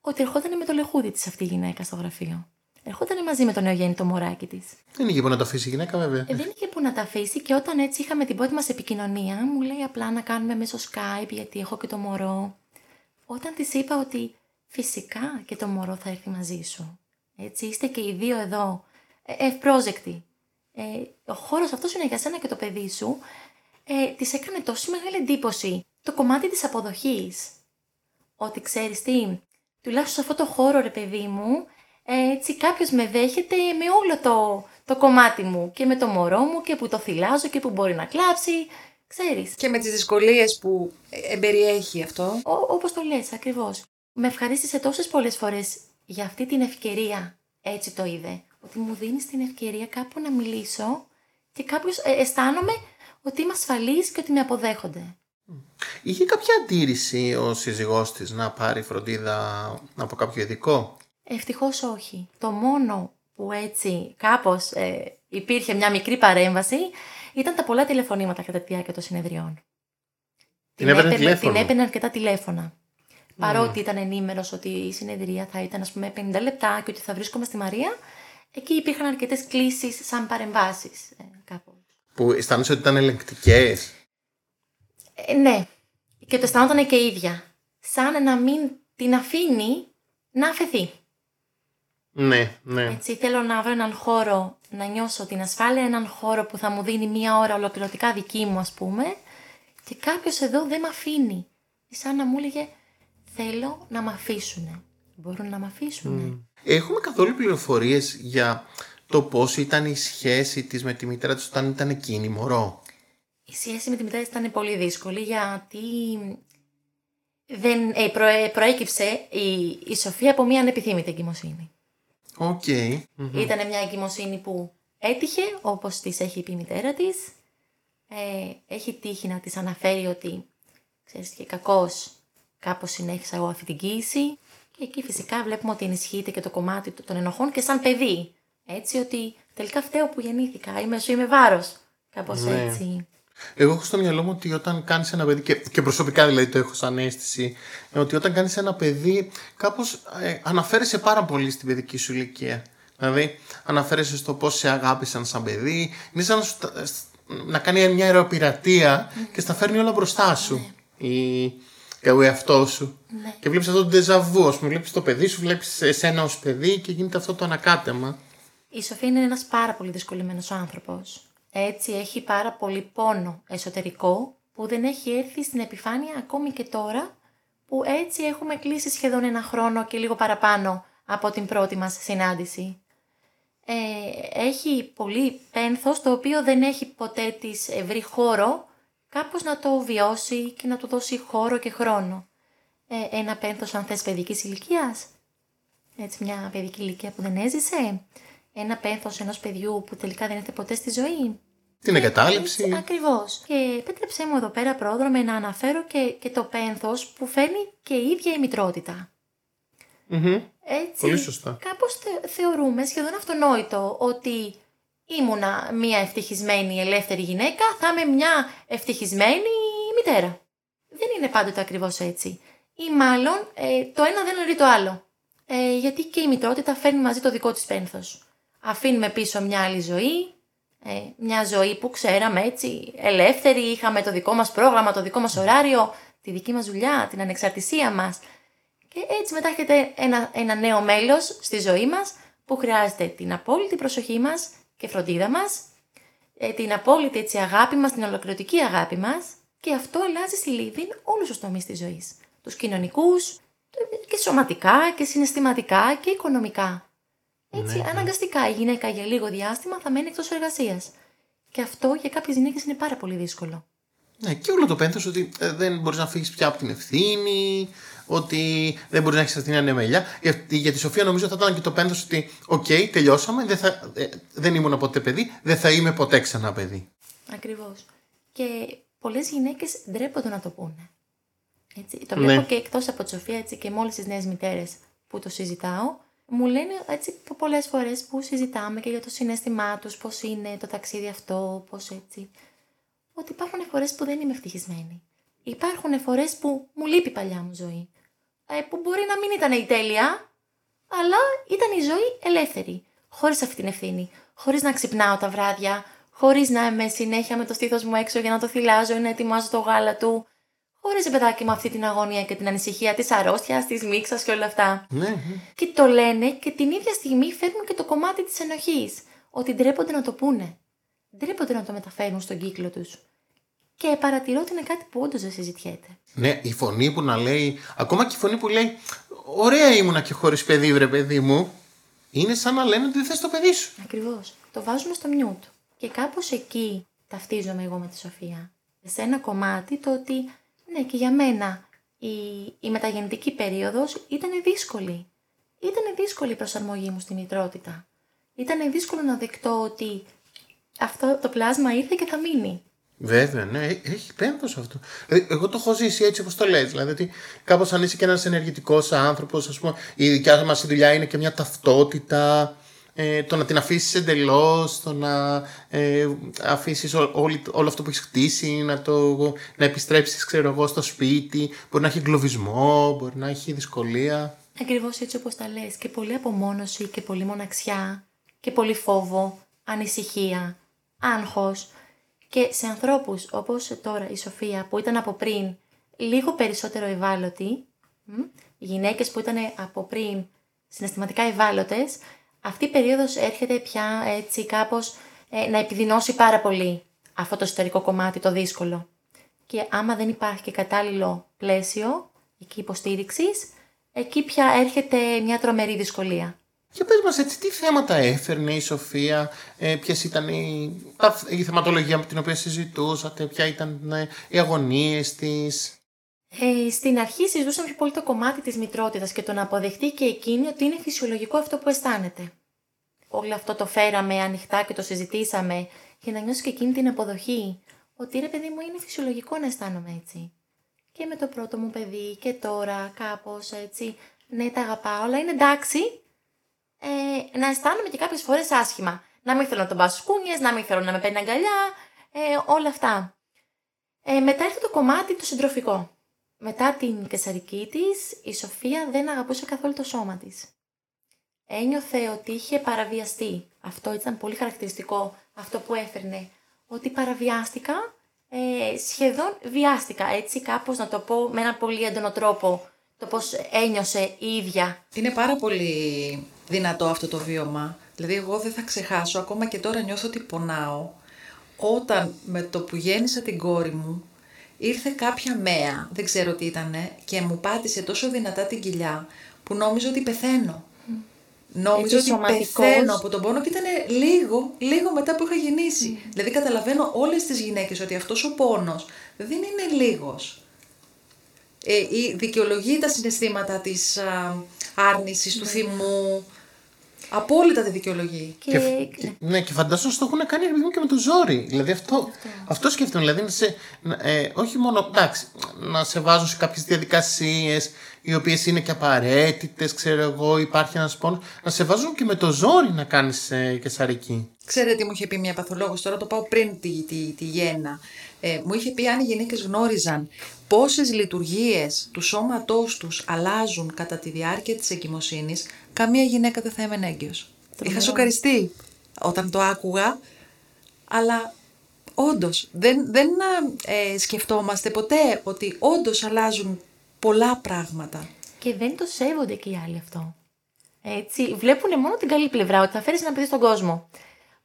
ότι ερχόταν με το λεχούδι της αυτή η γυναίκα στο γραφείο. Ερχόταν μαζί με το νεογέννητο μωράκι της. Δεν είχε που να το αφήσει η γυναίκα, βέβαια. Ε, δεν είχε που να τα αφήσει και όταν έτσι είχαμε την πρώτη μας επικοινωνία μου λέει απλά να κάνουμε μέσω Skype γιατί έχω και το μωρό. Όταν της είπα ότι φυσικά και το μωρό θα έρθει μαζί σου. Έτσι είστε και οι δύο εδώ ε, ευπρόζεκτοι. Ε, ο χώρος αυτός είναι για σένα και το παιδί σου. Ε, της έκανε τόσο μεγάλη εντύπωση το κομμάτι της αποδοχής. Ότι ξέρεις τι, τουλάχιστον σε αυτό το χώρο ρε παιδί μου, ε, έτσι κάποιος με δέχεται με όλο το, το κομμάτι μου και με το μωρό μου και που το θυλάζω και που μπορεί να κλάψει, ξέρεις. Και με τις δυσκολίες που ε, εμπεριέχει αυτό. Ο, όπως το λες ακριβώς. Με ευχαρίστησε τόσες πολλές φορές για αυτή την ευκαιρία, έτσι το είδε, ότι μου δίνεις την ευκαιρία κάπου να μιλήσω και κάποιος ε, αισθάνομαι ότι είμαι ασφαλής και ότι με αποδέχονται. Είχε κάποια αντίρρηση ο σύζυγός της να πάρει φροντίδα από κάποιο ειδικό; Ευτυχώς όχι. Το μόνο που έτσι κάπως ε, υπήρχε μια μικρή παρέμβαση ήταν τα πολλά τηλεφωνήματα κατά τη διάρκεια των συνεδριών. Την έπαιρνε τηλέφωνο. Την έπαιρνε αρκετά τηλέφωνα. Παρότι ήταν ενήμερος ότι η συνεδρία θα ήταν, ας πούμε, 50 λεπτά και ότι θα βρίσκομαι στη Μαρία, εκεί υπήρχαν αρκετές κλήσεις σαν παρεμβάσεις. Ε, κάπου. Που αισθάνεσαι ότι ήταν ελεγκτικές; Ε, ναι. Και το αισθάνονταν και η ίδια. Σαν να μην την αφήνει να αφαιθεί. Ναι, ναι. Έτσι, θέλω να βρω έναν χώρο να νιώσω την ασφάλεια, έναν χώρο που θα μου δίνει μία ώρα ολοκληρωτικά δική μου, ας πούμε, και κάποιος εδώ δεν με αφήνει. Σαν να μου έλεγε, θέλω να με αφήσουνε. Μπορούν να με αφήσουνε. Έχουμε καθόλου πληροφορίες για το πώς ήταν η σχέση της με τη μητέρα της όταν ήταν εκείνη μωρό; Η σχέση με τη μητέρα της ήταν πολύ δύσκολη γιατί δεν, ε, προέ- προέκυψε η, η Σοφία από μία ανεπιθύμητη εγκυμοσύνη. Οκ. Μμμ. Ήταν μια εγκυμοσύνη που έτυχε, όπως της έχει πει η μητέρα της. Ε, έχει τύχει να της αναφέρει ότι, ξέρεις και κακώς, κάπως συνέχισα εγώ αυτή την κύηση. Και εκεί φυσικά βλέπουμε ότι ενισχύεται και το κομμάτι του- των ενοχών και σαν παιδί. Έτσι ότι τελικά φταίω που γεννήθηκα, είμαι σου είμαι βάρος. Κάπως Ναι. έτσι. Εγώ έχω στο μυαλό μου ότι όταν κάνεις ένα παιδί, και, και προσωπικά δηλαδή το έχω σαν αίσθηση, ότι όταν κάνεις ένα παιδί, κάπως ε, αναφέρεσαι πάρα πολύ στην παιδική σου ηλικία. Δηλαδή, αναφέρεσαι στο πώς σε αγάπησαν σαν παιδί, είναι σαν να, σου, να κάνει μια αεροπειρατεία και στα φέρνει όλα μπροστά σου. Ναι. Η, και ο εαυτό σου. Ναι. Και βλέπεις αυτό το ντεζαβού. Α πούμε, βλέπεις το παιδί σου, βλέπεις εσένα ως παιδί και γίνεται αυτό το ανακάτεμα. Η Σοφία είναι ένας πάρα πολύ δυσκολεμένος άνθρωπος. Έτσι έχει πάρα πολύ πόνο εσωτερικό που δεν έχει έρθει στην επιφάνεια ακόμη και τώρα που έτσι έχουμε κλείσει σχεδόν ένα χρόνο και λίγο παραπάνω από την πρώτη μας συνάντηση. Ε, έχει πολύ πένθος το οποίο δεν έχει ποτέ της βρει χώρο κάπως να το βιώσει και να του δώσει χώρο και χρόνο. Ε, ένα πένθος αν θες παιδικής ηλικίας. Έτσι μια παιδική ηλικία που δεν έζησε. Ένα πένθος ενός παιδιού που τελικά δεν έρθει ποτέ στη ζωή. Την εγκατάλειψη. Ακριβώς. Και επέτρεψέ μου εδώ πέρα, πρόδρομε, να αναφέρω και, και το πένθος που φέρνει και η ίδια η μητρότητα. Mm-hmm. Έτσι, Πολύ σωστά. Κάπως θεωρούμε σχεδόν αυτονόητο ότι ήμουνα μια ευτυχισμένη ελεύθερη γυναίκα, θα είμαι μια ευτυχισμένη μητέρα. Δεν είναι πάντοτε ακριβώς έτσι. Ή μάλλον ε, το ένα δεν αρρεί το άλλο. Ε, γιατί και η μητρότητα φέρνει μαζί το δικό της πένθος. Αφήνουμε πίσω μια άλλη ζωή, ε, μια ζωή που ξέραμε έτσι ελεύθερη, είχαμε το δικό μας πρόγραμμα, το δικό μας ωράριο, τη δική μας δουλειά, την ανεξαρτησία μας. Και έτσι μετά έχετε ένα, ένα νέο μέλος στη ζωή μας που χρειάζεται την απόλυτη προσοχή μας και φροντίδα μας, ε, την απόλυτη έτσι, αγάπη μας, την ολοκληρωτική αγάπη μας και αυτό αλλάζει δηλαδή όλους τους τομείς της ζωής. Τους κοινωνικούς και σωματικά και συναισθηματικά και οικονομικά. Έτσι, Ναι, αναγκαστικά η γυναίκα για λίγο διάστημα θα μένει εκτός εργασίας. Και αυτό για κάποιες γυναίκες είναι πάρα πολύ δύσκολο. Ναι, και όλο το πένθος ότι ε, δεν μπορείς να φύγεις πια από την ευθύνη, ότι δεν μπορείς να έχεις αυτή την ανεμελιά. Για, για τη Σοφία νομίζω θα ήταν και το πένθος ότι, οκ, τελειώσαμε, δεν, θα, ε, δεν ήμουν ποτέ παιδί, δεν θα είμαι ποτέ ξανά παιδί. Ακριβώς. Και πολλές γυναίκες ντρέπονται να το πούνε. Έτσι, το Ναι. βλέπω και εκτός από τη Σοφία έτσι, και με όλες τις νέες μητέρες που το συζητάω. Μου λένε έτσι πολλές φορές που συζητάμε και για το συνέστημά τους, πώς είναι το ταξίδι αυτό, πώς έτσι. Ότι υπάρχουν φορές που δεν είμαι ευτυχισμένη. Υπάρχουν φορές που μου λείπει η παλιά μου ζωή. Ε, που μπορεί να μην ήταν η τέλεια, αλλά ήταν η ζωή ελεύθερη. Χωρίς αυτή την ευθύνη. Χωρίς να ξυπνάω τα βράδια. Χωρίς να είμαι συνέχεια με το στήθος μου έξω για να το θυλάζω ή να ετοιμάζω το γάλα του. Χωρίς παιδάκι με αυτή την αγωνία και την ανησυχία της αρρώστιας, της μίξας και όλα αυτά. Ναι, ναι. Και το λένε και την ίδια στιγμή φέρνουν και το κομμάτι της ενοχής. Ότι ντρέπονται να το πούνε. Ντρέπονται να το μεταφέρουν στον κύκλο τους. Και παρατηρώ ότι είναι κάτι που όντως δεν συζητιέται. Ναι, η φωνή που να λέει, ακόμα και η φωνή που λέει, ωραία ήμουνα και χωρίς παιδί, βρε παιδί μου, είναι σαν να λένε ότι δεν θες το παιδί σου. Ακριβώς. Το βάζουμε στο μυούτ. Και κάπως εκεί ταυτίζομαι εγώ με τη Σοφία. Σε ένα κομμάτι το ότι, ναι, και για μένα η, η μεταγεννητική περίοδος ήταν δύσκολη. Ήταν δύσκολη η προσαρμογή μου στη μητρότητα. Ήταν δύσκολο να δεκτώ ότι αυτό το πλάσμα ήρθε και θα μείνει. Βέβαια, ναι, ε- έχει πένθος αυτό. Δηλαδή, εγώ το έχω ζήσει έτσι όπως το λες. Δηλαδή, ότι κάπως αν είσαι και ένας ενεργητικός άνθρωπος, ας πούμε, η δικιά μας η δουλειά είναι και μια ταυτότητα, ε, το να την αφήσεις εντελώς, το να ε, αφήσεις ό- όλη- όλο αυτό που έχεις χτίσει, να, το, να επιστρέψεις, ξέρω εγώ, στο σπίτι. Μπορεί να έχει εγκλωβισμό, μπορεί να έχει δυσκολία. Ακριβώς έτσι όπως τα λες. Και πολλή απομόνωση και πολλή μοναξιά και πολύ φόβο, ανησυχία, άγχος. Και σε ανθρώπους όπως τώρα η Σοφία που ήταν από πριν λίγο περισσότερο ευάλωτοι, μ, οι γυναίκες που ήταν από πριν συναισθηματικά ευάλωτες, αυτή η περίοδος έρχεται πια έτσι κάπως ε, να επιδεινώσει πάρα πολύ αυτό το εσωτερικό κομμάτι, το δύσκολο. Και άμα δεν υπάρχει και κατάλληλο πλαίσιο, εκεί υποστήριξης, εκεί πια έρχεται μια τρομερή δυσκολία. Και πες μας έτσι, τι θέματα έφερνε η Σοφία, ε, ποιες ήταν η, τα- η θεματολογία με την οποία συζητούσατε, ποια ήταν ε, οι αγωνίες της; Ε, στην αρχή συζητούσαμε πιο πολύ το κομμάτι της μητρότητας και το να αποδεχτεί και εκείνη ότι είναι φυσιολογικό αυτό που αισθάνεται. Όλο αυτό το φέραμε ανοιχτά και το συζητήσαμε για να νιώσει και εκείνη την αποδοχή. Ότι ρε παιδί μου είναι φυσιολογικό να αισθάνομαι έτσι. Και με το πρώτο μου παιδί και τώρα κάπως έτσι. Ναι, τα αγαπάω, αλλά είναι εντάξει. Ε, να αισθάνομαι και κάποιες φορές άσχημα. Να μην θέλω να τον πάω στους κούνιες, να μην θέλω να με παίρνει αγκαλιά, ε, όλα αυτά. Ε, μετά ήρθε το κομμάτι το συντροφικό. Μετά την κεσαρική της, η Σοφία δεν αγαπούσε καθόλου το σώμα της. Ένιωθε ότι είχε παραβιαστεί. Αυτό ήταν πολύ χαρακτηριστικό, αυτό που έφερνε. Ότι παραβιάστηκα, ε, σχεδόν βιάστηκα, έτσι κάπως να το πω με ένα πολύ έντονο τρόπο, το πώς ένιωσε η ίδια. Είναι πάρα πολύ δυνατό αυτό το βίωμα. Δηλαδή εγώ δεν θα ξεχάσω, ακόμα και τώρα νιώθω ότι πονάω, όταν με το που γέννησα την κόρη μου, ήρθε κάποια μέα, δεν ξέρω τι ήτανε, και μου πάτησε τόσο δυνατά την κοιλιά, που νόμιζα ότι πεθαίνω. Νόμιζα Έτσι, ότι σωματικός. πεθαίνω από τον πόνο και ήταν λίγο, λίγο μετά που είχα γεννήσει. Δηλαδή καταλαβαίνω όλες τις γυναίκες ότι αυτός ο πόνος δεν είναι λίγος. Ε, η δικαιολογεί τα συναισθήματα της α, άρνησης, του θυμού. Απόλυτα τη δικαιολογεί. Και, Και, ναι. και- ναι, και φαντάζομαι ότι το έχουν κάνει ρε παιδί μου, και με το ζόρι. Δηλαδή αυτό, αυτό σκέφτομαι. Δηλαδή, να σε, να- ε, όχι μόνο εντάξει, να σε βάζουν σε κάποιες διαδικασίες οι οποίες είναι και απαραίτητες, ξέρω εγώ, υπάρχει ένας πόνος. Να σε βάζουν και με το ζόρι να κάνεις ε, κεσαρική. Ξέρετε τι μου είχε πει μια παθολόγος, τώρα το πάω πριν τη, τη, τη γέννα. Ε, μου είχε πει αν οι γυναίκες γνώριζαν πόσες λειτουργίες του σώματός τους αλλάζουν κατά τη διάρκεια της εγκυμοσύνης, καμία γυναίκα δεν θα έμενε έγκυος. Είχα σοκαριστεί όταν το άκουγα, αλλά όντως δεν, δεν ε, σκεφτόμαστε ποτέ ότι όντως αλλάζουν πολλά πράγματα. Και δεν το σέβονται και οι άλλοι αυτό. Έτσι, βλέπουν μόνο την καλή πλευρά, ότι θα φέρεις ένα παιδί στον κόσμο.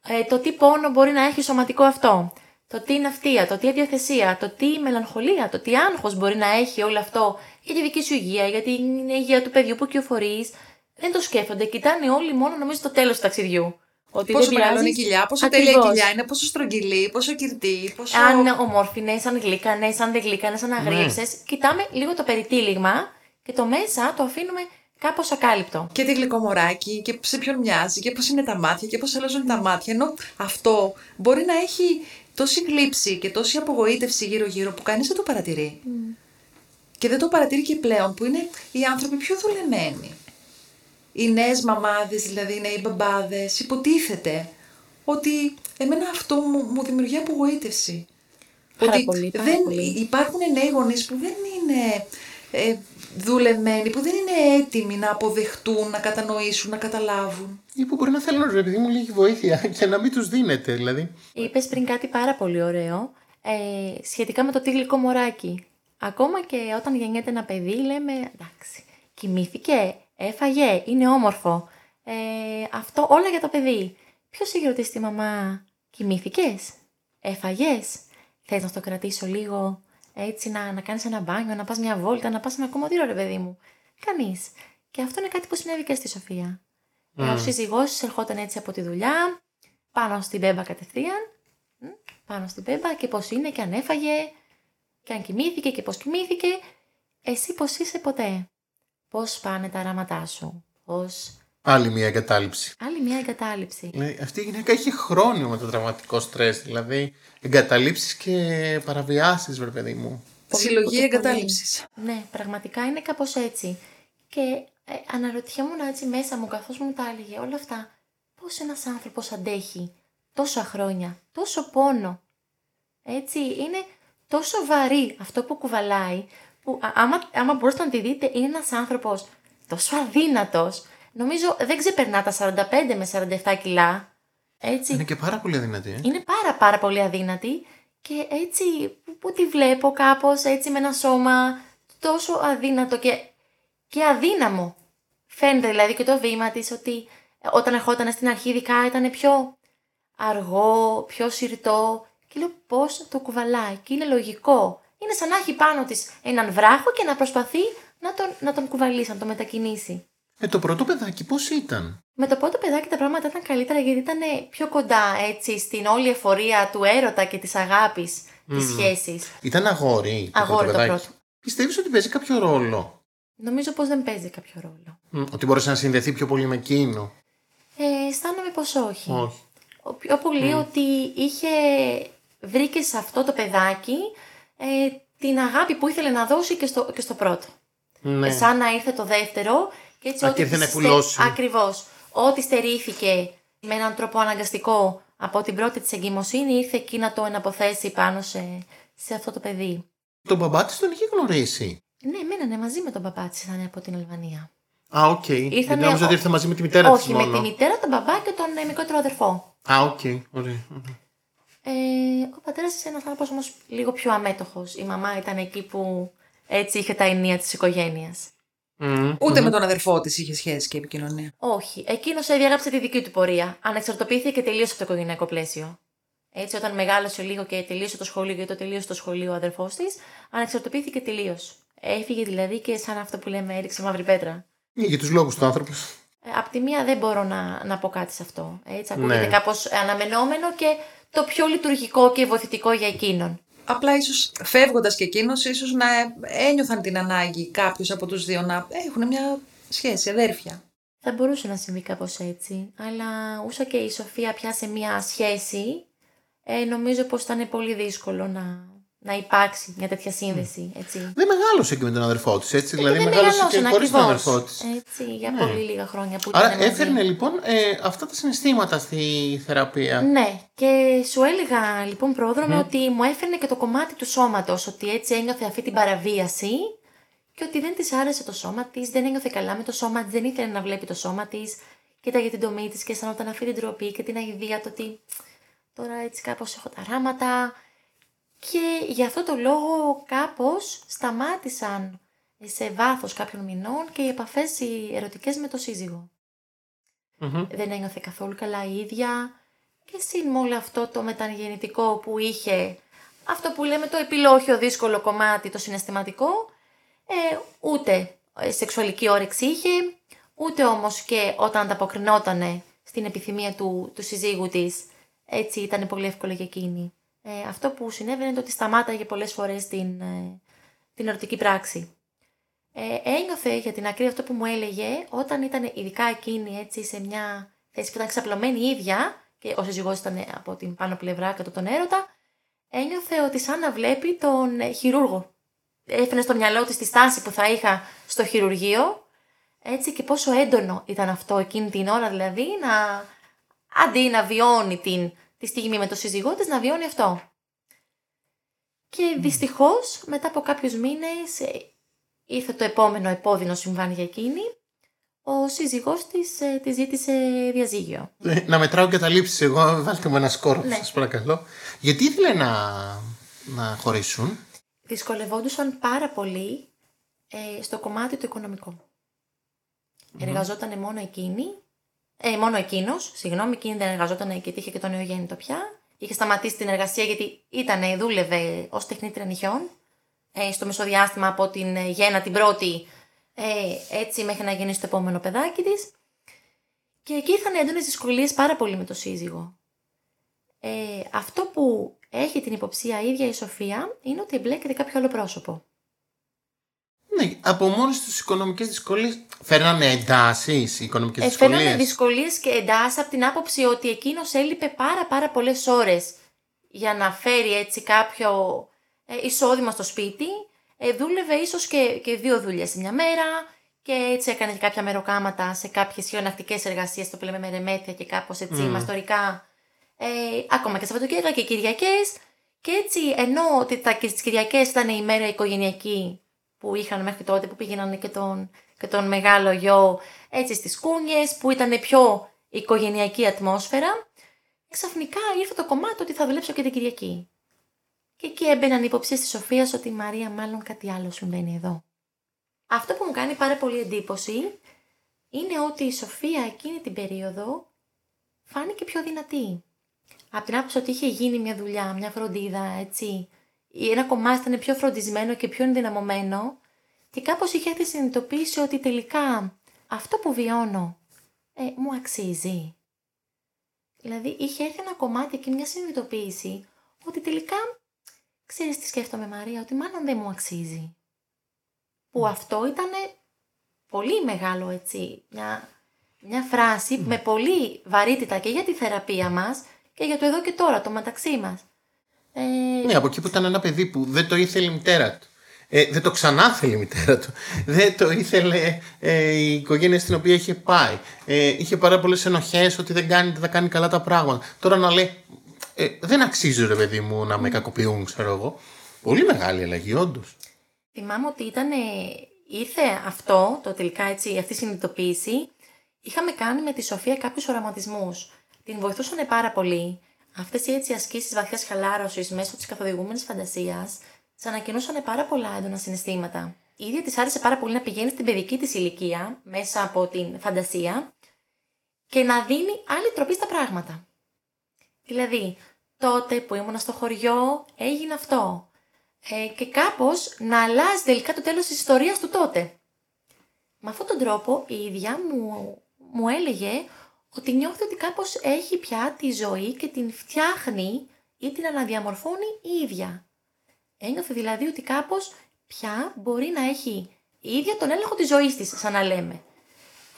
Ε, το τι πόνο μπορεί να έχει σωματικό αυτό. Το τι ναυτία, το τι αδιαθεσία, το τι μελαγχολία, το τι άγχος μπορεί να έχει όλο αυτό για τη δική σου υγεία, για την υγεία του παιδιού που κυοφορεί. Δεν το σκέφτονται. Κοιτάνε όλοι μόνο νομίζω το τέλος του ταξιδιού. Ότι Πόσο δεν μεγαλώνει η πειράζει. κοιλιά, πόσο τέλεια η Ακριβώς. κοιλιά είναι, πόσο στρογγυλή, πόσο κυρτή, πόσο... Αν ομόρφινε, αν γλύκανε, αν δεν γλύκανε, αν αγρίεψε. Κοιτάμε λίγο το περιτύλιγμα και το μέσα το αφήνουμε κάπως ακάλυπτο. και τι γλυκό μωράκι και σε ποιον μοιάζει και πώς είναι τα μάτια και πώς αλλάζουν τα μάτια. Ενώ αυτό μπορεί να έχει τόση γλύψη και τόση απογοήτευση γύρω-γύρω που κανείς δεν το παρατηρεί. Και δεν το παρατηρεί και πλέον που είναι οι άνθρωποι πιο δουλεμένοι. Οι νέες μαμάδες, δηλαδή οι νέοι μπαμπάδες, υποτίθεται ότι εμένα αυτό μου, μου δημιουργεί απογοήτευση. Πάρα ότι πολύ, πάρα δεν, πολύ. υπάρχουν νέοι γονείς που δεν είναι ε, δουλεμένοι, που δεν είναι έτοιμοι να αποδεχτούν, να κατανοήσουν, να καταλάβουν. Ή που μπορεί να θέλουν ρε παιδί μου λίγη βοήθεια και να μην τους δίνεται. Δηλαδή. Είπες πριν κάτι πάρα πολύ ωραίο ε, σχετικά με το τι γλυκό μωράκι. Ακόμα και όταν γεννιέται ένα παιδί, λέμε εντάξει, κοιμήθηκε, έφαγε, είναι όμορφο. Ε, αυτό όλα για το παιδί. Ποιο είχε ρωτήσει τη μαμά, κοιμήθηκες, έφαγες, θες να το κρατήσω λίγο, έτσι να, να κάνεις ένα μπάνιο, να πας μια βόλτα, να πας ένα κομμωτήριο, ρε παιδί μου. Κανείς. Και αυτό είναι κάτι που συνέβη και στη Σοφία. Ε, ο σύζυγός της ερχόταν έτσι από τη δουλειά, πάνω στην μπέμπα κατευθείαν, μ, πάνω στην μπέμπα και πώς είναι και αν έφαγε και αν κοιμήθηκε και πώς κοιμήθηκε. Εσύ πώς είσαι ποτέ; Πώς πάνε τα αράματά σου. Πώς... Άλλη μια εγκατάλειψη. Άλλη μια εγκατάλειψη. Δηλαδή, αυτή η γυναίκα είχε χρόνιο με το τραυματικό στρες, δηλαδή εγκαταλείψεις και παραβιάσεις, βρε παιδί μου. Πολύ, Συλλογή πολύ, πολύ. εγκατάλειψης. Ναι, πραγματικά είναι κάπως έτσι. Και ε, αναρωτιόμουν έτσι μέσα μου καθώς μου τα έλεγε όλα αυτά. Πώς ένας άνθρωπος αντέχει τόσα χρόνια, τόσο πόνο. Έτσι, είναι τόσο βαρύ αυτό που κουβαλάει, που α- άμα, άμα μπορείτε να τη δείτε, είναι ένας άνθρωπος τόσο αδύνατος. Νομίζω δεν ξεπερνά τα 45 με 47 κιλά. Έτσι, Είναι και πάρα πολύ αδυνατή. Ε. είναι πάρα πάρα πολύ αδύνατη και έτσι που, που τη βλέπω κάπως έτσι με ένα σώμα τόσο αδύνατο και, και αδύναμο. Φαίνεται δηλαδή και το βήμα της ότι ε, όταν ερχόταν στην αρχή ειδικά ήταν πιο αργό, πιο σιρτό και λέω πώς το κουβαλάει και είναι λογικό. Είναι σαν να έχει πάνω της έναν βράχο και να προσπαθεί να τον, να τον κουβαλήσει, να τον μετακινήσει. Ε, το πρώτο παιδάκι πώς ήταν; Με το πρώτο παιδάκι τα πράγματα ήταν καλύτερα γιατί ήταν πιο κοντά έτσι στην όλη εφορία του έρωτα και της αγάπης της σχέσης. Ήταν αγόρι το Αγόρι πρώτο το παιδάκι; πρώτο. Πιστεύεις ότι παίζει κάποιο ρόλο; Νομίζω πως δεν παίζει κάποιο ρόλο. Μ, Ότι μπορούσε να συνδεθεί πιο πολύ με εκείνο; Ε, αισθάνομαι πως όχι. Όχι. Ο- Πιο πολύ ότι είχε βρήκε σε αυτό το παιδάκι ε, την αγάπη που ήθελε να δώσει και στο, και στο πρώτο. Ναι. Ε, σαν να ήρθε το δεύτερο και έτσι Α, ό,τι και ήρθε να της εκπουλώσει. στε- Ακριβώς. Ό,τι στερήθηκε με έναν τρόπο αναγκαστικό από την πρώτη της εγκυμοσύνη ήρθε εκεί να το εναποθέσει πάνω σε, σε αυτό το παιδί. Τον μπαμπά της τον είχε γνωρίσει; Ναι, μένανε μαζί με τον μπαμπά της, ήταν από την Αλβανία. Α, ok. Okay. Ήρθανε- νόμιζα ότι ήρθε μαζί με τη μητέρα της Όχι, μόνο. με τη μητέρα, τον μπαμπά και τον ε, μικρότερο αδερφό. Α, οκ. Ωραία. ωραία. Ε, ο πατέρας της είναι ένας άνθρωπος όμως λίγο πιο αμέτωχος. Η μαμά ήταν εκεί που έτσι είχε τα ηνία της οικογένειας. Μμμ. Ούτε με τον αδερφό της είχε σχέση και επικοινωνία. Όχι. Εκείνος διάγραψε τη δική του πορεία. Ανεξαρτοποιήθηκε τελείω από το οικογενειακό πλαίσιο. Έτσι, όταν μεγάλωσε λίγο και τελείωσε το σχολείο, γιατί το τελείωσε το σχολείο ο αδερφός της, ανεξαρτοποιήθηκε τελείως. Έφυγε δηλαδή και σαν αυτό που λέμε έριξε μαύρη πέτρα. Για τους λόγους του άνθρωπου. Ε, απ' τη μία δεν μπορώ να, να πω κάτι σε αυτό. Έτσι, ακούγεται Ναι. κάπως αναμενόμενο και το πιο λειτουργικό και βοηθητικό για εκείνον. Απλά ίσως φεύγοντας και εκείνος, ίσως να ένιωθαν την ανάγκη κάποιος από τους δύο να έχουν μια σχέση, αδέρφια. Θα μπορούσε να συμβεί κάπως έτσι, αλλά όσο και η Σοφία πιάσε μία σχέση, ε, νομίζω πως ήταν πολύ δύσκολο να, να υπάρξει μια τέτοια σύνδεση, έτσι. Δεν μεγάλωσε και με τον αδερφό της, έτσι. Δηλαδή δεν μεγάλωσε και μεγαλώσαν χωρίς τον ακριβώς, αδερφό της. Έτσι, για Ναι. πολύ λίγα χρόνια που Άρα ήταν μαζί. έφερνε λοιπόν ε, αυτά τα συναισθήματα στη θεραπεία. Ναι, και σου έλεγα λοιπόν πρόδρομε ότι μου έφερνε και το κομμάτι του σώματος, ότι έτσι ένιωθε αυτή την παραβίαση και ότι δεν της άρεσε το σώμα της, δεν ένιωθε καλά με το σώμα της, δεν ήθελε να βλέπει το σώμα της, κοίταγε την τομή της και αισθανόταν αυτή την τροπή και την αηδία το ότι τώρα έτσι κάπως έχω τα ράματα και γι' αυτό το λόγο κάπως σταμάτησαν σε βάθος κάποιων μηνών και οι επαφές οι ερωτικές με το σύζυγο Μμμ. δεν ένιωθε καθόλου καλά η ίδια και συν με όλο αυτό το μεταγεννητικό που είχε αυτό που λέμε το επιλόχιο δύσκολο κομμάτι το συναισθηματικό ε, ούτε ε, σεξουαλική όρεξη είχε ούτε όμως και όταν ανταποκρινότανε στην επιθυμία του, του συζύγου της έτσι ήταν πολύ εύκολο για εκείνη. Ε, αυτό που συνέβαινε είναι ότι σταμάταγε πολλές φορές την, ε, την ερωτική πράξη. Ε, ένιωθε για την ακρίβεια αυτό που μου έλεγε όταν ήταν ειδικά εκείνη έτσι σε μια θέση που ήταν ξαπλωμένη η ίδια και ο σύζυγός ήταν από την πάνω πλευρά κατά τον έρωτα ένιωθε ότι σαν να βλέπει τον ε, χειρούργο. Έφερε στο μυαλό της τη στάση που θα είχα στο χειρουργείο έτσι και πόσο έντονο ήταν αυτό εκείνη την ώρα δηλαδή να αντί να βιώνει την, τη στιγμή με τον σύζυγό της να βιώνει αυτό. Και δυστυχώς μετά από κάποιους μήνες ε, ήρθε το επόμενο επώδυνο συμβάν για εκείνη. Ο σύζυγός της ε, της ζήτησε διαζύγιο. Ε, Να μετράω καταλήψει εγώ, βάλτε μου ένα σκόρο, Ναι. σας παρακαλώ. Γιατί ήθελε να, να χωρίσουν; Δυσκολευόντουσαν πάρα πολύ ε, στο κομμάτι του οικονομικό. Εργαζόταν μόνο εκείνη, ε, μόνο εκείνος, συγγνώμη, εκείνη δεν εργαζόταν γιατί είχε και το νεογέννητο πια. Είχε σταματήσει την εργασία γιατί ήταν, δούλευε ως τεχνίτρια νυχιών ε, στο μεσοδιάστημα από την ε, γέννα την πρώτη ε, έτσι μέχρι να γεννήσει το επόμενο παιδάκι της. Και εκεί ήρθαν έντονες δυσκολίες πάρα πολύ με το σύζυγο. Ε, αυτό που έχει την υποψία η ίδια η Σοφία είναι ότι εμπλέκεται κάποιο άλλο πρόσωπο. Ναι, από μόνες τους οικονομικές δυσκολίες φέρνανε εντάσεις οι οικονομικές Ε, δυσκολίες. φέρνανε δυσκολίες και εντάσεις από την άποψη ότι εκείνος έλειπε πάρα πάρα πολλές ώρες για να φέρει έτσι κάποιο ε, εισόδημα στο σπίτι. Ε, δούλευε ίσως και, και δύο δουλειές σε μια μέρα και έτσι έκανε και κάποια μεροκάματα σε κάποιες χιονακτικές εργασίες, το που λέμε μερεμέθια και κάπως έτσι Μμμ. μαστορικά. Ε, ακόμα και Σαββατοκύριακα και Κυριακές. Και έτσι ενώ ότι τα, και στις Κυριακές ήταν η μέρα οικογενειακή που είχαν μέχρι τότε που πήγαιναν και τον, και τον μεγάλο γιο έτσι στις κούνιες που ήταν πιο οικογενειακή ατμόσφαιρα ξαφνικά ήρθε το κομμάτι ότι θα δουλέψω και την Κυριακή. Και εκεί έμπαιναν οι υποψίες της Σοφίας ότι η Μαρία μάλλον κάτι άλλο συμβαίνει εδώ. Αυτό που μου κάνει πάρα πολύ εντύπωση είναι ότι η Σοφία εκείνη την περίοδο φάνηκε πιο δυνατή. Από την άποψη ότι είχε γίνει μια δουλειά, μια φροντίδα, έτσι. Ένα κομμάτι ήταν πιο φροντισμένο και πιο ενδυναμωμένο και κάπως είχε έρθει συνειδητοποίηση ότι τελικά αυτό που βιώνω ε, μου αξίζει. Δηλαδή είχε έρθει ένα κομμάτι και μια συνειδητοποίηση ότι τελικά ξέρεις τι σκέφτομαι Μαρία, ότι μάλλον δεν μου αξίζει. Που αυτό ήταν πολύ μεγάλο έτσι, μια, μια φράση με πολύ βαρύτητα και για τη θεραπεία μας και για το εδώ και τώρα, το μεταξύ μας. Ε, Ναι, από εκεί που ήταν ένα παιδί που δεν το ήθελε η μητέρα του. Ε, δεν το ξανά θέλει η μητέρα του. Δεν το ήθελε ε, η οικογένεια στην οποία είχε πάει. Ε, είχε πάρα πολλές ενοχές ότι δεν, κάνει, δεν θα κάνει καλά τα πράγματα. Τώρα να λέει, ε, δεν αξίζει ρε παιδί μου να με κακοποιούν, ξέρω εγώ. Πολύ μεγάλη αλλαγή, όντως. Θυμάμαι ότι ήταν, ήρθε αυτό, το τελικά έτσι, αυτή η συνειδητοποίηση. Είχαμε κάνει με τη Σοφία κάποιους οραματισμούς. Την βοηθούσαν πάρα πολύ. Αυτές οι έτσι ασκήσεις βαθιάς χαλάρωσης μέσω της καθοδηγούμενης φαντασίας τη ανακοινούσαν πάρα πολλά έντονα συναισθήματα. Η ίδια της άρεσε πάρα πολύ να πηγαίνει στην παιδική της ηλικία μέσα από την φαντασία και να δίνει άλλη τροπή στα πράγματα. Δηλαδή, τότε που ήμουν στο χωριό έγινε αυτό. Ε, και κάπως να αλλάζει τελικά το τέλος της ιστορίας του τότε. Με αυτόν τον τρόπο η ίδια μου, μου έλεγε ότι νιώθει ότι κάπως έχει πια τη ζωή και την φτιάχνει ή την αναδιαμορφώνει η ίδια. Ένιωθε δηλαδή ότι κάπως πια μπορεί να έχει η ίδια τον έλεγχο της ζωής της, σαν να λέμε.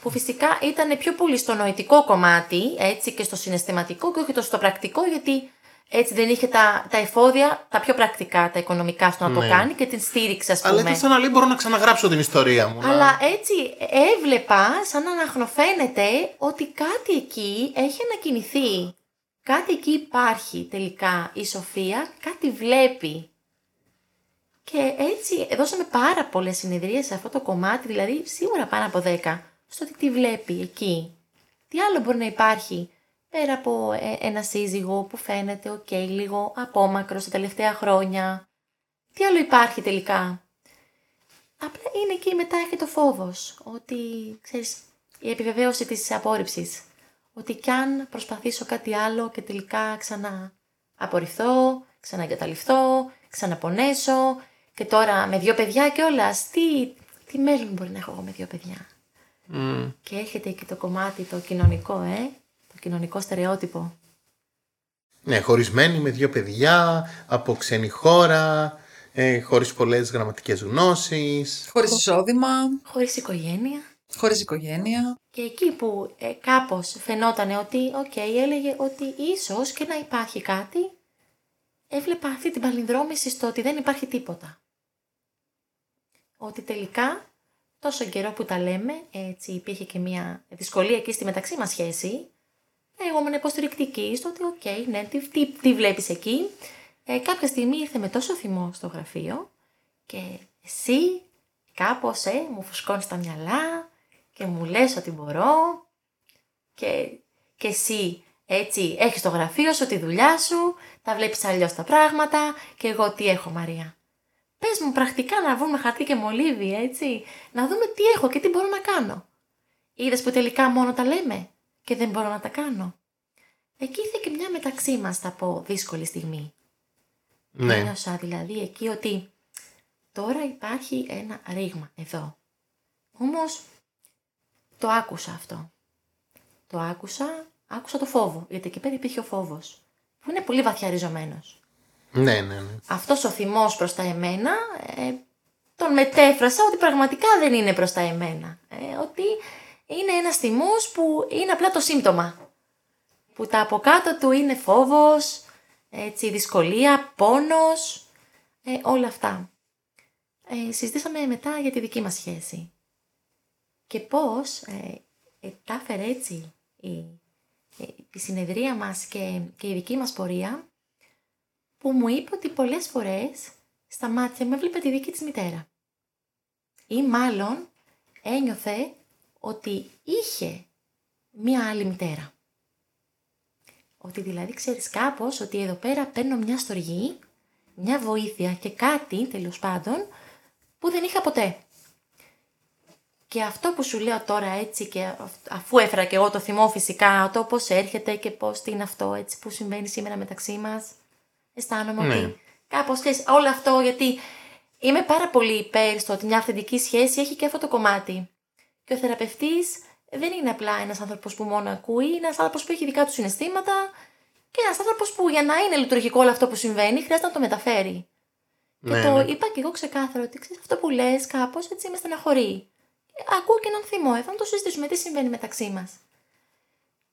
Που φυσικά ήταν πιο πολύ στο νοητικό κομμάτι, έτσι και στο συναισθηματικό και όχι τόσο στο πρακτικό, γιατί έτσι δεν είχε τα, τα εφόδια, τα πιο πρακτικά, τα οικονομικά στο να το Ναι. κάνει και την στήριξε, ας πούμε. Αλλά και σαν να λέει μπορώ να ξαναγράψω την ιστορία μου. να- Αλλά έτσι έβλεπα σαν να αναχνοφαίνεται ότι κάτι εκεί έχει ανακοινηθεί. Κάτι εκεί υπάρχει τελικά η Σοφία, κάτι βλέπει. Και έτσι δώσαμε πάρα πολλές συνεδρίες σε αυτό το κομμάτι, δηλαδή σίγουρα πάνω από 10, στο ότι τι βλέπει εκεί. Τι άλλο μπορεί να υπάρχει; Πέρα από ε, ένα σύζυγο που φαίνεται οκ, λίγο απόμακρο στα τελευταία χρόνια. Τι άλλο υπάρχει τελικά; Απλά είναι εκεί μετά έχει το φόβος ότι, ξέρεις, η επιβεβαίωση της απόρριψης. Ότι κι αν προσπαθήσω κάτι άλλο και τελικά ξανά απορριφθώ, ξαναεγκαταλειφθώ, ξαναπονέσω και τώρα με δύο παιδιά και όλας, τι, τι μέλλον μπορεί να έχω εγώ με δύο παιδιά; Μμ. Και έρχεται και το κομμάτι το κοινωνικό, ε, το κοινωνικό στερεότυπο. Ναι, χωρισμένη με δύο παιδιά, από ξένη χώρα, ε, χωρίς πολλές γραμματικές γνώσεις. Χωρίς εισόδημα, Χωρίς οικογένεια. χωρίς οικογένεια. Και εκεί που ε, κάπως φαινόταν ότι, οκ, έλεγε ότι ίσως και να υπάρχει κάτι, έβλεπα αυτή την παλινδρόμηση στο ότι δεν υπάρχει τίποτα. Ότι τελικά, τόσο καιρό που τα λέμε, έτσι υπήρχε και μια δυσκολία εκεί στη μεταξύ μας σχέση, εγώ ήμουν υποστηρικτική στο ότι, οκ, ναι, τι, τι, τι βλέπεις εκεί. Ε, κάποια στιγμή ήρθε με τόσο θυμό στο γραφείο και εσύ κάπως ε, μου φουσκώνεις τα μυαλά και μου λες ότι μπορώ και, και εσύ έτσι έχεις το γραφείο σου, τη δουλειά σου, τα βλέπεις αλλιώς τα πράγματα και εγώ τι έχω Μαρία. Πες μου πρακτικά να βρούμε χαρτί και μολύβι έτσι, να δούμε τι έχω και τι μπορώ να κάνω. Είδες που τελικά μόνο τα λέμε; Και δεν μπορώ να τα κάνω. Εκεί ήρθε και μια μεταξύ μας θα πω δύσκολη στιγμή. Ναι. Ένιωσα δηλαδή εκεί ότι τώρα υπάρχει ένα ρήγμα εδώ. Όμως το άκουσα αυτό. Το άκουσα, άκουσα το φόβο, γιατί εκεί πέρα υπήρχε ο φόβος, που είναι πολύ βαθιά ριζωμένος. Ναι, ναι, ναι. Αυτός ο θυμός προς τα εμένα, ε, τον μετέφρασα ότι πραγματικά δεν είναι προς τα εμένα. Ε, ότι είναι ένας θυμός που είναι απλά το σύμπτωμα. Που τα από κάτω του είναι φόβος, έτσι, δυσκολία, πόνος, ε, όλα αυτά. Ε, συζητήσαμε μετά για τη δική μας σχέση. Και πώς ε, ε, τα έφερε έτσι η, ε, η συνεδρία μας και, και η δική μας πορεία που μου είπε ότι πολλές φορές στα μάτια μου έβλεπε τη δική της μητέρα. Ή μάλλον ένιωθε ότι είχε μία άλλη μητέρα. Ότι δηλαδή ξέρεις κάπως ότι εδώ πέρα παίρνω μια στοργή, μια βοήθεια και κάτι τέλος πάντων που δεν είχα ποτέ. Και αυτό που σου λέω τώρα έτσι και αφ- αφού έφερα και εγώ το θυμό φυσικά, το πώς έρχεται και πώς τι είναι αυτό έτσι που συμβαίνει σήμερα μεταξύ μας, αισθάνομαι Ναι. ότι κάπως ξέρεις όλο αυτό γιατί είμαι πάρα πολύ υπέρ στο ότι μια αυθεντική σχέση έχει και αυτό το κομμάτι. Και ο θεραπευτής δεν είναι απλά ένας άνθρωπος που μόνο ακούει, είναι ένας άνθρωπος που έχει δικά του συναισθήματα και ένας άνθρωπος που για να είναι λειτουργικό όλο αυτό που συμβαίνει χρειάζεται να το μεταφέρει. Ναι, και το ναι. είπα και εγώ ξεκάθαρα ότι ξέρεις, αυτό που λες κάπως έτσι με στεναχωρεί. Ε, Ακούω και έναν θυμό, ε, θα το συζητήσουμε τι συμβαίνει μεταξύ μας.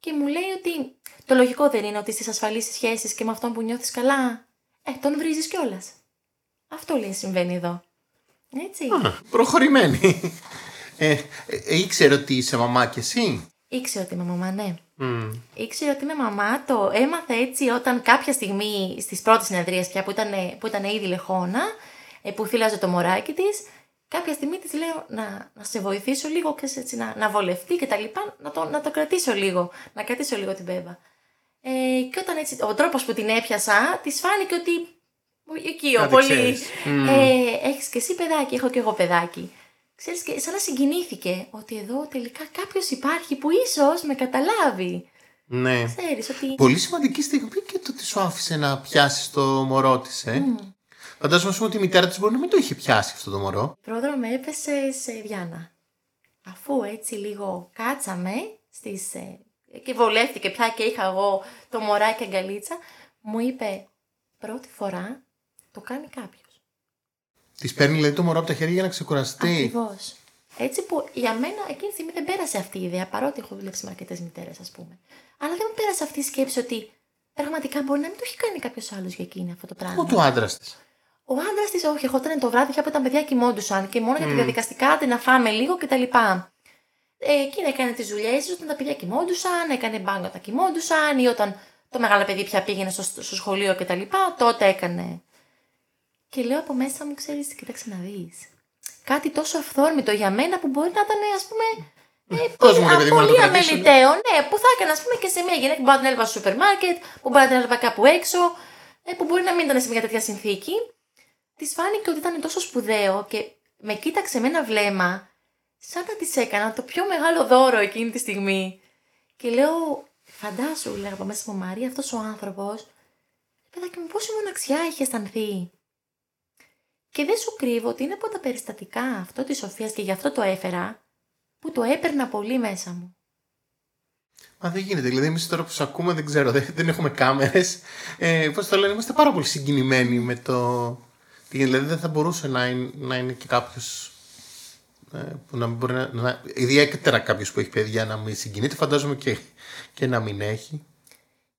Και μου λέει ότι το λογικό δεν είναι ότι στις ασφαλείς σχέσεις και με αυτόν που νιώθεις καλά, ε, τον βρίζεις κιόλας. Αυτό λέει συμβαίνει εδώ. Έτσι. Α, προχωρημένη. Ε, ε, ήξερε ότι είσαι μαμά και εσύ; Ήξερε ότι είμαι μαμά, ναι. Μμ. Ήξερε ότι είμαι μαμά, το έμαθε έτσι όταν κάποια στιγμή στις πρώτες συνεδρίες πια που ήταν, που ήταν ήδη λεχόνα, ε, που θύλαζε το μωράκι της, κάποια στιγμή της λέω να, να σε βοηθήσω λίγο και έτσι, να, να βολευτεί και τα λοιπά, να το, να το κρατήσω λίγο, να κρατήσω λίγο την μπέμπα. Ε, και όταν έτσι, ο τρόπος που την έπιασα, της φάνηκε ότι εκεί ο Κάτι πολύ, ξέρεις. Μμ. ε, έχεις και εσύ παιδάκι, έχω και εγώ παιδάκι. Ξέρεις, και σαν να συγκινήθηκε ότι εδώ τελικά κάποιος υπάρχει που ίσως με καταλάβει. Ναι. Ξέρεις ότι... Πολύ σημαντική στιγμή και το ότι σου άφησε να πιάσεις το μωρό της, ε. Φαντάζομαι ας πούμε, ότι η μητέρα της μπορεί να μην το είχε πιάσει αυτό το μωρό. Πρόδρο με έπεσε σε Διάνα. Αφού έτσι λίγο κάτσαμε στις, ε, και βολεύτηκε πια και είχα εγώ το μωράκι αγκαλίτσα, μου είπε πρώτη φορά το κάνει κάποιος. Της παίρνει δηλαδή το μωρό από τα χέρια για να ξεκουραστεί. Ακριβώς. Έτσι που για μένα εκείνη τη στιγμή δεν πέρασε αυτή η ιδέα, παρότι έχω δουλέψει με αρκετές μητέρες, ας πούμε. Αλλά δεν μου πέρασε αυτή η σκέψη ότι πραγματικά μπορεί να μην το έχει κάνει κάποιος άλλος για εκείνη αυτό το πράγμα. Ούτε ο άντρας της; Ο άντρας της, όχι, εγώ ήταν το βράδυ πια που τα παιδιά κοιμόντουσαν και μόνο για τα διαδικαστικά, άντε να φάμε λίγο κτλ. Ε, εκείνη έκανε τις δουλειές της όταν τα παιδιά κοιμόντουσαν, έκανε μπάνγκο όταν κοιμόντουσαν ή όταν το μεγάλο παιδί πια πήγαινε στο, στο σχολείο κτλ. Τότε έκανε. Και λέω από μέσα μου, ξέρεις, κοίταξε να δεις. Κάτι τόσο αυθόρμητο για μένα που μπορεί να ήταν, ας πούμε. Ε, Πώς μου, πολύ, ρε παιδί μου, να το πολύ κρατήσω. αμεληταίο, ναι, που θα έκανα, ας πούμε, και σε μια γυναίκα που μπορεί να την έλαβα στο σούπερ μάρκετ, που μπορεί να την έλαβα κάπου έξω, ε, που μπορεί να μην ήταν σε μια τέτοια συνθήκη. Της φάνηκε ότι ήταν τόσο σπουδαίο και με κοίταξε με ένα βλέμμα, σαν να της έκανα το πιο μεγάλο δώρο εκείνη τη στιγμή. Και λέω, φαντάσου, λέγα από μέσα μου Μαρία, αυτός ο άνθρωπος, παιδάκι μου, πόση μοναξιά έχει αισθανθεί. Και δεν σου κρύβω ότι είναι από τα περιστατικά αυτό της Σοφίας και γι' αυτό το έφερα, που το έπαιρνα πολύ μέσα μου. Μα δεν γίνεται. Δηλαδή, εμείς τώρα που σε ακούμε, δεν ξέρω, δεν, δεν έχουμε κάμερες. Ε, Πώς το λένε, είμαστε πάρα πολύ συγκινημένοι με το. τι γίνεται. Δηλαδή, δεν θα μπορούσε να είναι, να είναι και κάποιος. Ε, που να μην μπορεί να, να. Ιδιαίτερα κάποιος που έχει παιδιά να μην συγκινείται, φαντάζομαι και, και να μην έχει.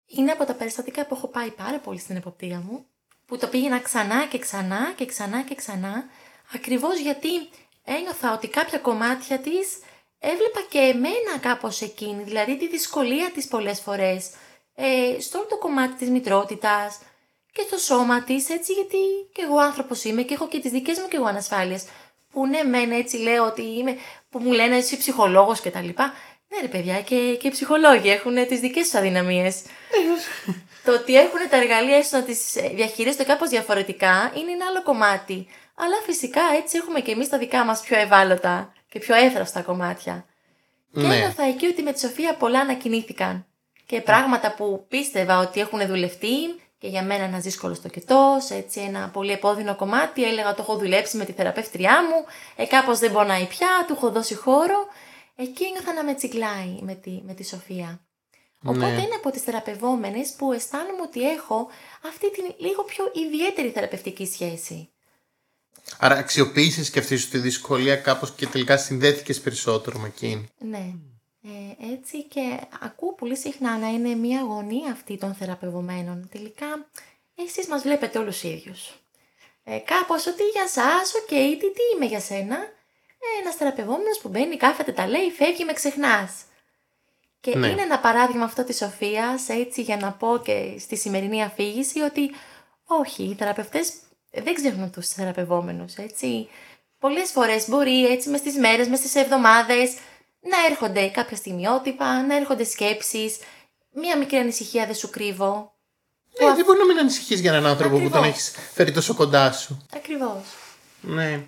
Είναι από τα περιστατικά που έχω πάει πάρα πολύ στην εποπτεία μου, που το πήγαινα ξανά και ξανά και ξανά και ξανά, ακριβώς γιατί ένιωθα ότι κάποια κομμάτια της έβλεπα και εμένα κάπως εκείνη, δηλαδή τη δυσκολία της πολλές φορές, ε, στο όλο το κομμάτι της μητρότητας και στο σώμα της, έτσι γιατί και εγώ άνθρωπος είμαι και έχω και τις δικές μου και εγώ ανασφάλειες, που ναι μεν έτσι λέω ότι είμαι, που μου λένε εσύ ψυχολόγος και τα λοιπά. Ναι ρε παιδιά και, και οι ψυχολόγοι έχουν τις δικές τους αδυναμίες. Το ότι έχουν τα εργαλεία έστω να τις διαχειρίζονται κάπως διαφορετικά είναι ένα άλλο κομμάτι. Αλλά φυσικά έτσι έχουμε και εμείς τα δικά μας πιο ευάλωτα και πιο εύθραυστα κομμάτια. Και Ναι. ένιωθα εκεί ότι με τη Σοφία πολλά ανακοινήθηκαν. Και πράγματα που πίστευα ότι έχουν δουλευτεί και για μένα ένα δύσκολο τοκετό, έτσι ένα πολύ επώδυνο κομμάτι. Έλεγα το έχω δουλέψει με τη θεραπεύτριά μου, ε, κάπως δεν πονάει πια, του έχω δώσει χώρο. Εκεί ένιωθα να με τσιγκλάει με τη, με τη Σοφία. Οπότε Ναι. είναι από τις θεραπευόμενες που αισθάνομαι ότι έχω αυτή την λίγο πιο ιδιαίτερη θεραπευτική σχέση. Άρα, αξιοποίησες και αυτής σου τη δυσκολία κάπως και τελικά συνδέθηκες περισσότερο με εκείνη. Ναι. Ε, έτσι και ακούω πολύ συχνά να είναι μια αγωνία αυτή των θεραπευομένων. Τελικά εσείς μας βλέπετε όλους ίδιους. Ε, κάπως ότι για σας, οκ, τι, τι είμαι για σένα. Ε, ένας θεραπευόμενος που μπαίνει, κάθεται, τα λέει, φεύγει, με ξεχνάς. Και Ναι. είναι ένα παράδειγμα αυτό της Σοφίας, έτσι για να πω και στη σημερινή αφήγηση, ότι όχι, οι θεραπευτές δεν ξεχνούν τους θεραπευόμενους, έτσι. Πολλές φορές μπορεί έτσι μες στις μέρες, μες στις εβδομάδες να έρχονται κάποια στιγμιότυπα, να έρχονται σκέψεις, μία μικρή ανησυχία δεν σου κρύβω. Ναι, δεν μπορεί να μην ανησυχείς για έναν άνθρωπο που τον Ακριβώς. έχεις φέρει τόσο κοντά σου. Ακριβώς. Ναι.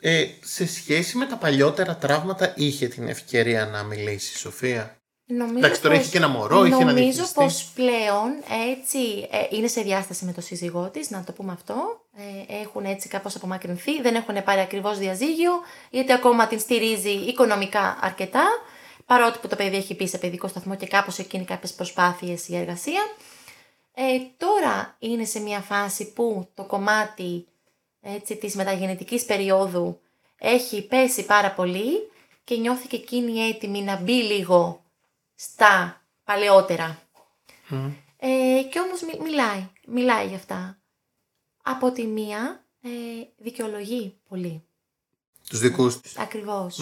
Ε, σε σχέση με τα παλιότερα τραύματα, είχε την ευκαιρία να μιλήσει η Σοφία; Νομίζω Εντάξει, τώρα πως- έχει και ένα μωρό, είχε να Νομίζω διαχειριστεί. πως πλέον έτσι ε, είναι σε διάσταση με το σύζυγό της, να το πούμε αυτό. Ε, έχουν έτσι κάπως απομακρυνθεί, δεν έχουν πάρει ακριβώς διαζύγιο, γιατί ακόμα την στηρίζει οικονομικά αρκετά, παρότι που το παιδί έχει πει σε παιδικό σταθμό και κάπως εκείνη κάποιες προσπάθειες η εργασία. Ε, τώρα είναι σε μια φάση που το κομμάτι έτσι, της μεταγεννητικής περίοδου έχει πέσει πάρα πολύ και νιώθει και εκείνη έτοιμη να μπει λίγο στα παλαιότερα. Ε, και όμως μι- μιλάει, μιλάει για αυτά. Από τη μία ε, δικαιολογεί πολύ. Τους δικούς της. Ακριβώς.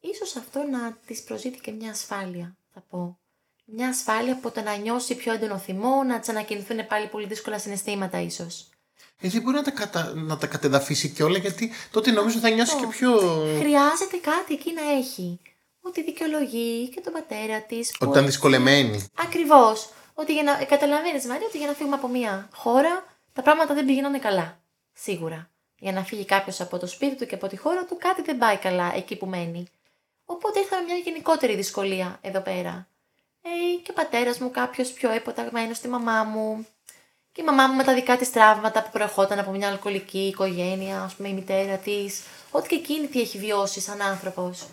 ίσως αυτό να της προσδίδει και μια ασφάλεια, θα πω. Μια ασφάλεια από το να νιώσει πιο έντονο θυμό, να ξανακινηθούν πάλι πολύ δύσκολα συναισθήματα ίσως. Γιατί μπορεί να τα, κατα... να τα κατεδαφίσει και όλα, γιατί τότε νομίζω θα νιώσει και πιο. Χρειάζεται κάτι εκεί να έχει. Ότι δικαιολογεί και τον πατέρα της. Ότι ήταν δυσκολεμένη. Ακριβώς. Ότι για να. Καταλαβαίνεις, Μαρία, ότι για να φύγουμε από μια χώρα τα πράγματα δεν πηγαίνουν καλά. Σίγουρα. Για να φύγει κάποιος από το σπίτι του και από τη χώρα του, κάτι δεν πάει καλά εκεί που μένει. Οπότε ήρθαμε μια γενικότερη δυσκολία εδώ πέρα. Ε, και ο πατέρας μου, κάποιος πιο εποταγμένο στη μαμά μου. Και η μαμά μου με τα δικά της τραύματα που προερχόταν από μια αλκοολική οικογένεια, ας πούμε η μητέρα της. Ό,τι και εκείνη τι έχει βιώσει σαν άνθρωπος.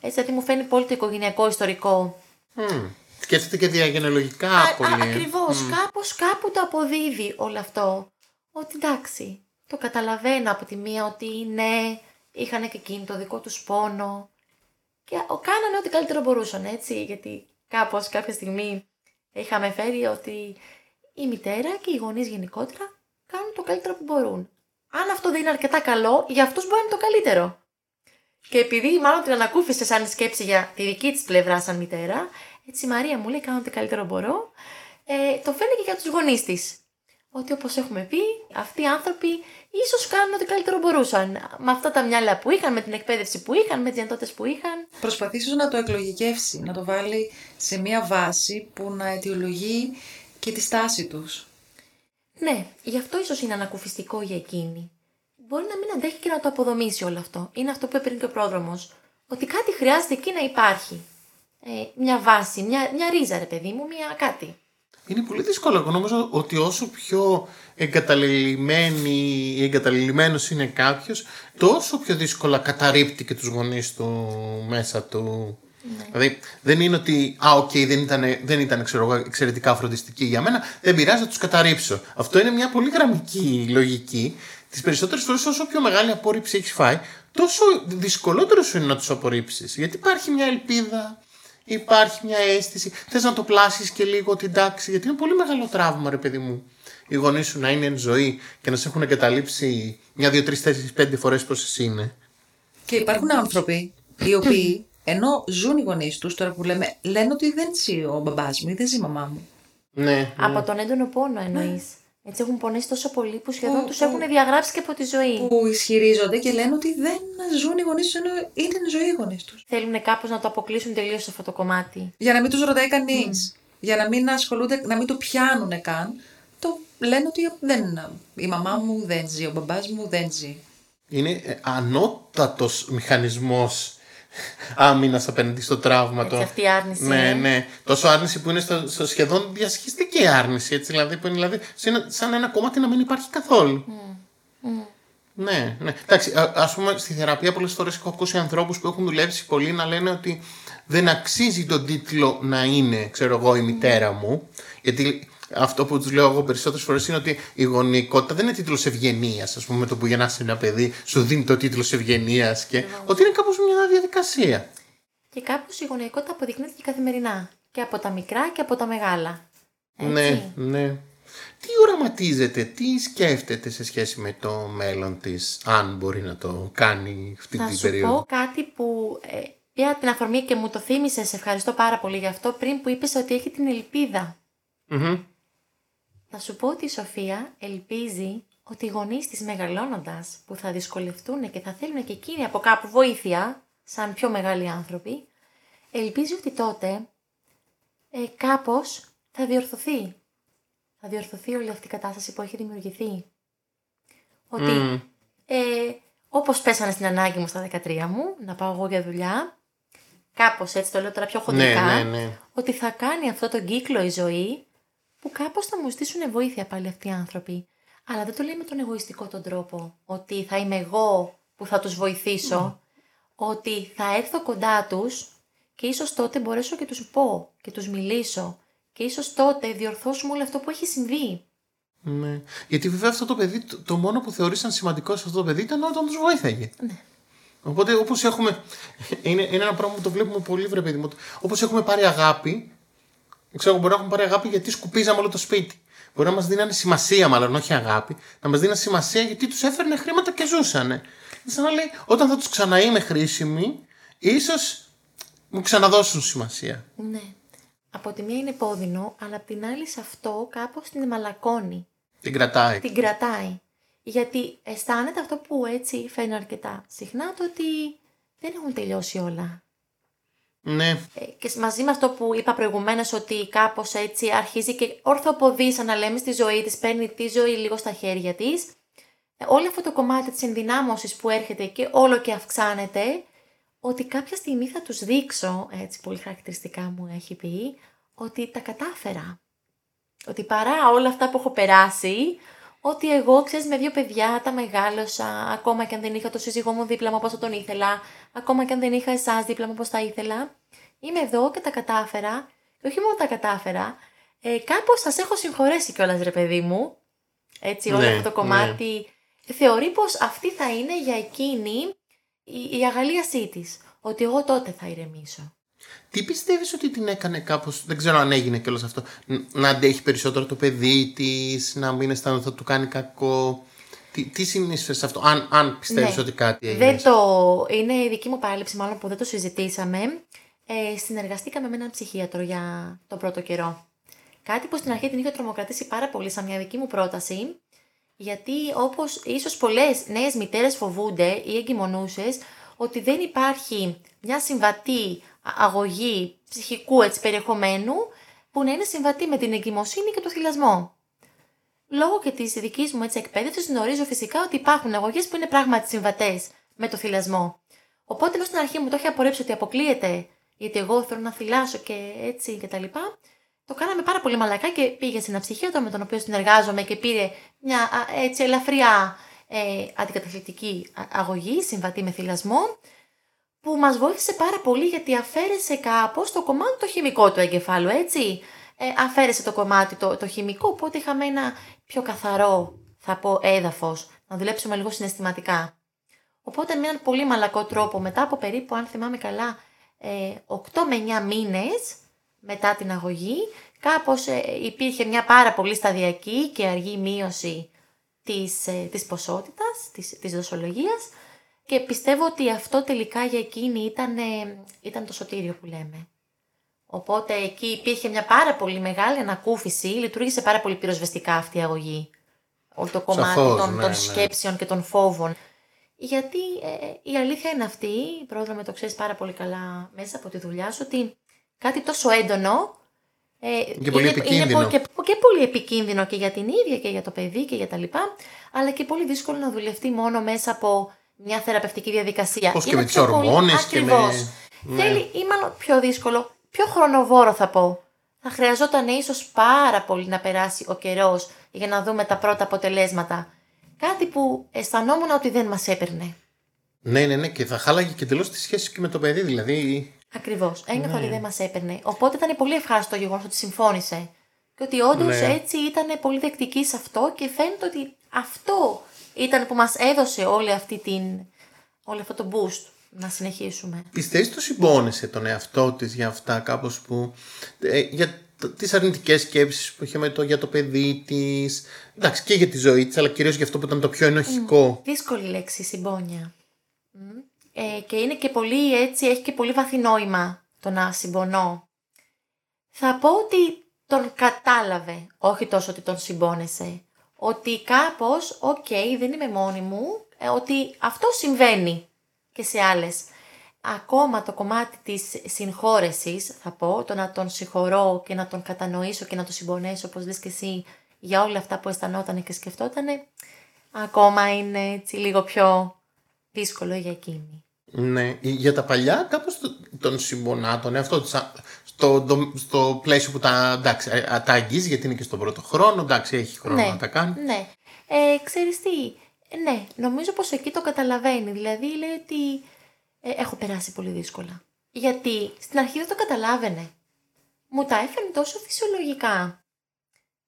Έτσι, δηλαδή μου φαίνει πολύ το οικογενειακό ιστορικό. Mm. Σκέφτεται και διαγενεολογικά πολύ. Ακριβώς. Mm. Κάπως κάπου το αποδίδει όλο αυτό. Ότι εντάξει, το καταλαβαίνω από τη μία ότι ναι, είχαν και εκείνη το δικό τους πόνο. Και κάνανε ό,τι καλύτερο μπορούσαν, έτσι. Γιατί κάπως κάποια στιγμή είχαμε φέρει ότι η μητέρα και οι γονείς γενικότερα κάνουν το καλύτερο που μπορούν. Αν αυτό δεν είναι αρκετά καλό, για αυτούς μπορεί να είναι το καλύτερο. Και επειδή μάλλον την ανακούφισε σαν σκέψη για τη δική της πλευρά σαν μητέρα, έτσι η Μαρία μου λέει: Κάνω ό,τι καλύτερο μπορώ. Ε, το φαίνει και για τους γονείς της. Ότι όπως έχουμε πει, αυτοί οι άνθρωποι ίσως κάνουν ό,τι καλύτερο μπορούσαν. Με αυτά τα μυαλά που είχαν, με την εκπαίδευση που είχαν, με τις δυνατότητες που είχαν. Προσπαθήσω να το εκλογικεύσει, να το βάλει σε μια βάση που να αιτιολογεί και τη στάση τους. Ναι, γι' αυτό ίσως είναι ανακουφιστικό για εκείνη. Μπορεί να μην αντέχει και να το αποδομήσει όλο αυτό. Είναι αυτό που είπε πριν και ο Πρόδρομος. Ότι κάτι χρειάζεται εκεί να υπάρχει. Ε, μια βάση, μια, μια ρίζα, ρε παιδί μου, μια κάτι. Είναι πολύ δύσκολο. Εγώ νομίζω ότι όσο πιο εγκαταλελειμμένη ή εγκαταλελειμμένος είναι κάποιος, τόσο πιο δύσκολα καταρρίπτει και τους γονείς του μέσα του. Ναι. Δηλαδή δεν είναι ότι, α, ok, okay, δεν ήταν, δεν ήταν ξέρω, εξαιρετικά φροντιστική για μένα, δεν πειράζει να τους καταρρίψω. Αυτό είναι μια πολύ γραμμική λογική. Τις περισσότερες φορές, όσο πιο μεγάλη απόρριψη έχεις φάει, τόσο δυσκολότερο σου είναι να τους απορρίψεις. Γιατί υπάρχει μια ελπίδα, υπάρχει μια αίσθηση. Θες να το πλάσεις και λίγο την τάξη, γιατί είναι πολύ μεγάλο τραύμα, ρε παιδί μου. Οι γονείς σου να είναι εν ζωή και να σε έχουν εγκαταλείψει μια, δύο, τρεις, τέσσερις, πέντε φορές πώ εσύ είναι. Και υπάρχουν άνθρωποι οι οποίοι, ενώ ζουν οι γονείς τους, τώρα που λέμε, λένε ότι δεν ζει ο μπαμπάς μου ή δεν ζει η μαμά μου. Ναι, ναι. Από τον έντονο πόνο εννοείς. Έτσι έχουν πονέσει τόσο πολύ που σχεδόν τους έχουν διαγράψει και από τη ζωή. Που ισχυρίζονται και λένε ότι δεν ζουν οι γονείς τους ενώ είναι η ζωή οι γονείς τους. Θέλουν κάπως να το αποκλείσουν τελείως αυτό το κομμάτι. Για να μην τους ρωτάει κανείς. Για να μην ασχολούνται, να μην το πιάνουν καν. Το λένε ότι δεν, η μαμά μου δεν ζει, ο μπαμπάς μου δεν ζει. Είναι ε, ανώτατος μηχανισμός άμυνα απέναντι στο τραύμα. Έτσι, αυτή η άρνηση. Ναι, ε. ναι. Τόσο άρνηση που είναι στο, στο σχεδόν διασχιστική άρνηση. Έτσι, δηλαδή, που είναι δηλαδή, σαν ένα κομμάτι να μην υπάρχει καθόλου. Mm. Mm. Ναι, ναι. Εντάξει, ας πούμε στη θεραπεία πολλές φορές έχω ακούσει ανθρώπους που έχουν δουλέψει πολύ να λένε ότι δεν αξίζει τον τίτλο να είναι, ξέρω εγώ, η μητέρα μου. Γιατί αυτό που τους λέω εγώ περισσότερες φορές είναι ότι η γονεϊκότητα δεν είναι τίτλος ευγενίας. Α πούμε, με το που γεννάς ένα παιδί, σου δίνει το τίτλος ευγενίας και ότι είναι κάπως μια διαδικασία. Και κάπως η γονεϊκότητα αποδεικνύεται και καθημερινά. Και από τα μικρά και από τα μεγάλα. Έτσι. Ναι, ναι. Τι οραματίζεται, τι σκέφτεται σε σχέση με το μέλλον της, αν μπορεί να το κάνει αυτή την περίοδο; Θα σου πω κάτι που ε, πήρα την αφορμή και μου το θύμισες, σε ευχαριστώ πάρα πολύ γι' αυτό, πριν που είπες ότι έχει την ελπίδα. Θα σου πω ότι η Σοφία ελπίζει ότι οι γονείς της μεγαλώνοντας που θα δυσκολευτούν και θα θέλουν και εκείνοι από κάπου βοήθεια, σαν πιο μεγάλοι άνθρωποι, ελπίζει ότι τότε ε, κάπως θα διορθωθεί. Θα διορθωθεί όλη αυτή η κατάσταση που έχει δημιουργηθεί. Ότι ε, όπως πέσανε στην ανάγκη μου στα 13 μου, να πάω εγώ για δουλειά, κάπως έτσι το λέω τώρα πιο ναι, χοντρικά, ναι, ναι, ότι θα κάνει αυτό τον κύκλο η ζωή που κάπως θα μου ζητήσουν βοήθεια πάλι αυτοί οι άνθρωποι. Αλλά δεν το λέει με τον εγωιστικό τον τρόπο, ότι θα είμαι εγώ που θα τους βοηθήσω, ναι. ότι θα έρθω κοντά τους και ίσως τότε μπορέσω και τους πω και τους μιλήσω και ίσως τότε διορθώσουμε όλο αυτό που έχει συμβεί. Ναι. Γιατί βέβαια αυτό το παιδί, το, μόνο που θεωρήσαν σημαντικό σε αυτό το παιδί ήταν όταν τους βοήθαγε. Ναι. Οπότε όπως έχουμε, είναι, είναι ένα πράγμα που το βλέπουμε πολύ βρε παιδί μου, όπως έχουμε πάρει αγάπη, Ξέρω, μπορεί να έχουν πάρει αγάπη γιατί σκουπίζαμε όλο το σπίτι. Μπορεί να μας δίνανε σημασία, μάλλον όχι αγάπη, να μας δίνανε σημασία γιατί τους έφερνε χρήματα και ζούσανε. Σαν να λέει, όταν θα τους ξαναείμαι χρήσιμοι, ίσως μου ξαναδώσουν σημασία. Ναι. Από τη μία είναι πόδινο, αλλά από την άλλη σε αυτό κάπως την μαλακώνει. Την κρατάει. Την κρατάει. Γιατί αισθάνεται αυτό που έτσι φαίνεται αρκετά συχνά το ότι δεν έχουν τελειώσει όλα. Ναι. Ε, Και μαζί με αυτό που είπα προηγουμένως ότι κάπως έτσι αρχίζει και ορθοποδείς σαν να λέμε στη ζωή της, παίρνει τη ζωή λίγο στα χέρια της. Ε, Όλο αυτό το κομμάτι της ενδυνάμωσης που έρχεται και όλο και αυξάνεται, ότι κάποια στιγμή θα τους δείξω, έτσι πολύ χαρακτηριστικά μου έχει πει, ότι τα κατάφερα. Ότι παρά όλα αυτά που έχω περάσει, ότι εγώ, ξέρεις, με δύο παιδιά τα μεγάλωσα, ακόμα και αν δεν είχα το σύζυγό μου δίπλα μου όπως θα τον ήθελα, ακόμα και αν δεν είχα εσάς δίπλα μου όπως θα ήθελα, είμαι εδώ και τα κατάφερα, και όχι μόνο τα κατάφερα, ε, κάπως σας έχω συγχωρέσει κιόλας ρε παιδί μου, έτσι όλο Ναι, αυτό το κομμάτι, θεωρεί πως αυτή θα είναι για εκείνη η, η αγαλίασή της, ότι εγώ τότε θα ηρεμήσω. Τι πιστεύεις ότι την έκανε κάπως, δεν ξέρω αν έγινε κιόλας αυτό, ν- να αντέχει περισσότερο το παιδί της, να μην αισθάνεται ότι θα του κάνει κακό; Τι, τι συνείσφερε σε αυτό, αν, αν πιστεύεις Ναι. ότι κάτι έγινε. Δεν το... Είναι η δική μου παράληψη μάλλον που δεν το συζητήσαμε. Ε, συνεργαστήκαμε με έναν ψυχίατρο για τον πρώτο καιρό. Κάτι που στην αρχή την είχε τρομοκρατήσει πάρα πολύ σαν μια δική μου πρόταση. Γιατί όπως ίσως πολλές νέες μητέρες φοβούνται ή εγκυμονούσες ότι δεν υπάρχει μια συμβατή α- αγωγή ψυχικού έτσι, περιεχομένου που να είναι συμβατή με την εγκυμοσύνη και το θυλασμό. Λόγω και της δικής μου έτσι εκπαίδευσης, γνωρίζω φυσικά ότι υπάρχουν αγωγές που είναι πράγματι συμβατές με το θυλασμό. Οπότε ενώ στην αρχή μου το είχε απορρίψει ότι αποκλείεται, γιατί εγώ θέλω να θυλάσω και έτσι και τα λοιπά, το κάναμε πάρα πολύ μαλακά και πήγε σε ένα ψυχίατρο με τον οποίο συνεργάζομαι και πήρε μια α, έτσι ελαφριά ε, αντικαταθλιπτική α- αγωγή, συμβατή με θυλασμό, που μας βοήθησε πάρα πολύ γιατί αφαίρεσε κάπως το κομμάτι το χημικό του εγκεφάλου, έτσι. Ε, αφαίρεσε το κομμάτι το, το χημικό, οπότε είχαμε ένα πιο καθαρό, θα πω, έδαφος, να δουλέψουμε λίγο συναισθηματικά. Οπότε με έναν πολύ μαλακό τρόπο, μετά από περίπου, αν θυμάμαι καλά, ε, 8 με 9 μήνες μετά την αγωγή, κάπως ε, υπήρχε μια πάρα πολύ σταδιακή και αργή μείωση της, ε, της ποσότητας, της, της δοσολογίας και πιστεύω ότι αυτό τελικά για εκείνη ήταν, ε, ήταν το σωτήριο που λέμε. Οπότε εκεί υπήρχε μια πάρα πολύ μεγάλη ανακούφιση, λειτουργήσε πάρα πολύ πυροσβεστικά αυτή η αγωγή. Όλο το κομμάτι Σαφώς, των, ναι, των ναι. σκέψεων και των φόβων. Γιατί ε, η αλήθεια είναι αυτή, πρόεδρο με το ξέρεις πάρα πολύ καλά μέσα από τη δουλειά σου, ότι κάτι τόσο έντονο ε, Και πολύ είναι, επικίνδυνο. Είναι, πο- και, και πολύ επικίνδυνο και για την ίδια και για το παιδί και για τα λοιπά, αλλά και πολύ δύσκολο να δουλευτεί μόνο μέσα από μια θεραπευτική διαδικασία. Πώς και Είναι με τις πιο πολύ- ορμόνες και με- Ακριβώς. Ναι. Θέλει, ή μάλλον πιο δύσκολο, πιο χρονοβόρο θα πω. Θα χρειαζόταν ίσως πάρα πολύ να περάσει ο καιρός για να δούμε τα πρώτα αποτελέσματα. Κάτι που αισθανόμουν ότι δεν μας έπαιρνε. Ναι, ναι, ναι, και θα χάλαγε και τελείω τη σχέση και με το παιδί. Δηλαδή, Ακριβώς. Ένιωθα Ναι. ότι δεν μας έπαιρνε. Οπότε ήταν πολύ ευχάριστο το γεγονός ότι συμφώνησε. Και ότι όντως Ναι. έτσι ήταν πολύ δεκτική σε αυτό και φαίνεται ότι αυτό ήταν που μας έδωσε όλη αυτή την. όλο αυτό το boost να συνεχίσουμε. Πιστεύεις το συμπόνεσε τον εαυτό της για αυτά κάπως που... Ε, για τ- τις αρνητικές σκέψεις που είχε με το, για το παιδί της... Εντάξει και για τη ζωή της αλλά κυρίως για αυτό που ήταν το πιο ενοχικό. Δύσκολη λέξη, συμπόνια. Μμ. Ε, και είναι και πολύ έτσι, έχει και πολύ βαθύ νόημα το να συμπονώ. Θα πω ότι τον κατάλαβε, όχι τόσο ότι τον συμπόνεσε. Ότι κάπως, οκ, δεν είμαι μόνη μου, ε, ότι αυτό συμβαίνει και σε άλλες. Ακόμα το κομμάτι της συγχώρεσης, θα πω, το να τον συγχωρώ και να τον κατανοήσω και να τον συμπονέσω, όπως λες και εσύ, για όλα αυτά που αισθανόταν και σκεφτόταν, ακόμα είναι έτσι λίγο πιο δύσκολο για εκείνη. Ναι, για τα παλιά κάπως το- τον συμπονά τον εαυτό της α, στο, το- στο πλαίσιο που τα, εντάξει, ε, α, τα αγγίζει γιατί είναι και στον πρώτο χρόνο, εντάξει έχει χρόνο να τα κάνει. Ναι. Ε, ξέρεις τι, ε, ναι, νομίζω πως εκεί το καταλαβαίνει. Δηλαδή λέει ότι ε, έχω περάσει πολύ δύσκολα. Γιατί στην αρχή δεν το καταλάβαινε. Μου τα έφερνε τόσο φυσιολογικά.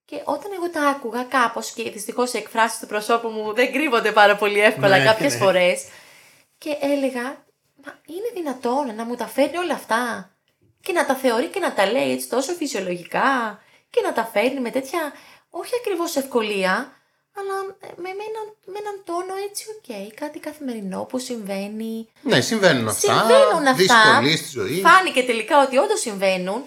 Και όταν εγώ τα άκουγα κάπως και δυστυχώς οι εκφράσεις του προσώπου μου δεν κρύβονται πάρα πολύ εύκολα Ναι, κάποιες ναι. φορές και έλεγα, μα είναι δυνατόν να μου τα φέρνει όλα αυτά και να τα θεωρεί και να τα λέει έτσι τόσο φυσιολογικά και να τα φέρνει με τέτοια, όχι ακριβώς ευκολία, αλλά ε, με, με, έναν, με έναν τόνο έτσι οκ, κάτι καθημερινό που συμβαίνει. Ναι, συμβαίνουν αυτά. Συμβαίνουν αυτά. Δυσκολίες στη ζωή. Φάνηκε τελικά ότι όντως συμβαίνουν,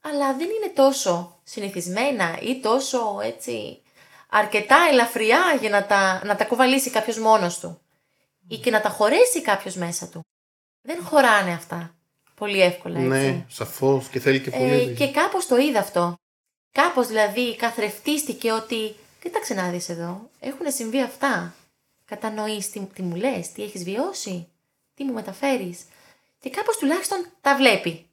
αλλά δεν είναι τόσο συνηθισμένα ή τόσο έτσι αρκετά ελαφριά για να τα, να τα κουβαλήσει κάποιος μόνος του ή και να τα χωρέσει κάποιος μέσα του. Δεν χωράνε αυτά πολύ εύκολα έτσι. Ναι, σαφώς και θέλει και πολύ. Ε, δουλειά. και κάπως το είδα αυτό. Κάπως δηλαδή καθρεφτίστηκε ότι κοίταξε να δεις εδώ, έχουν συμβεί αυτά. Κατανοείς τι, τι μου λες, τι έχεις βιώσει, τι μου μεταφέρεις. Και κάπως τουλάχιστον τα βλέπει.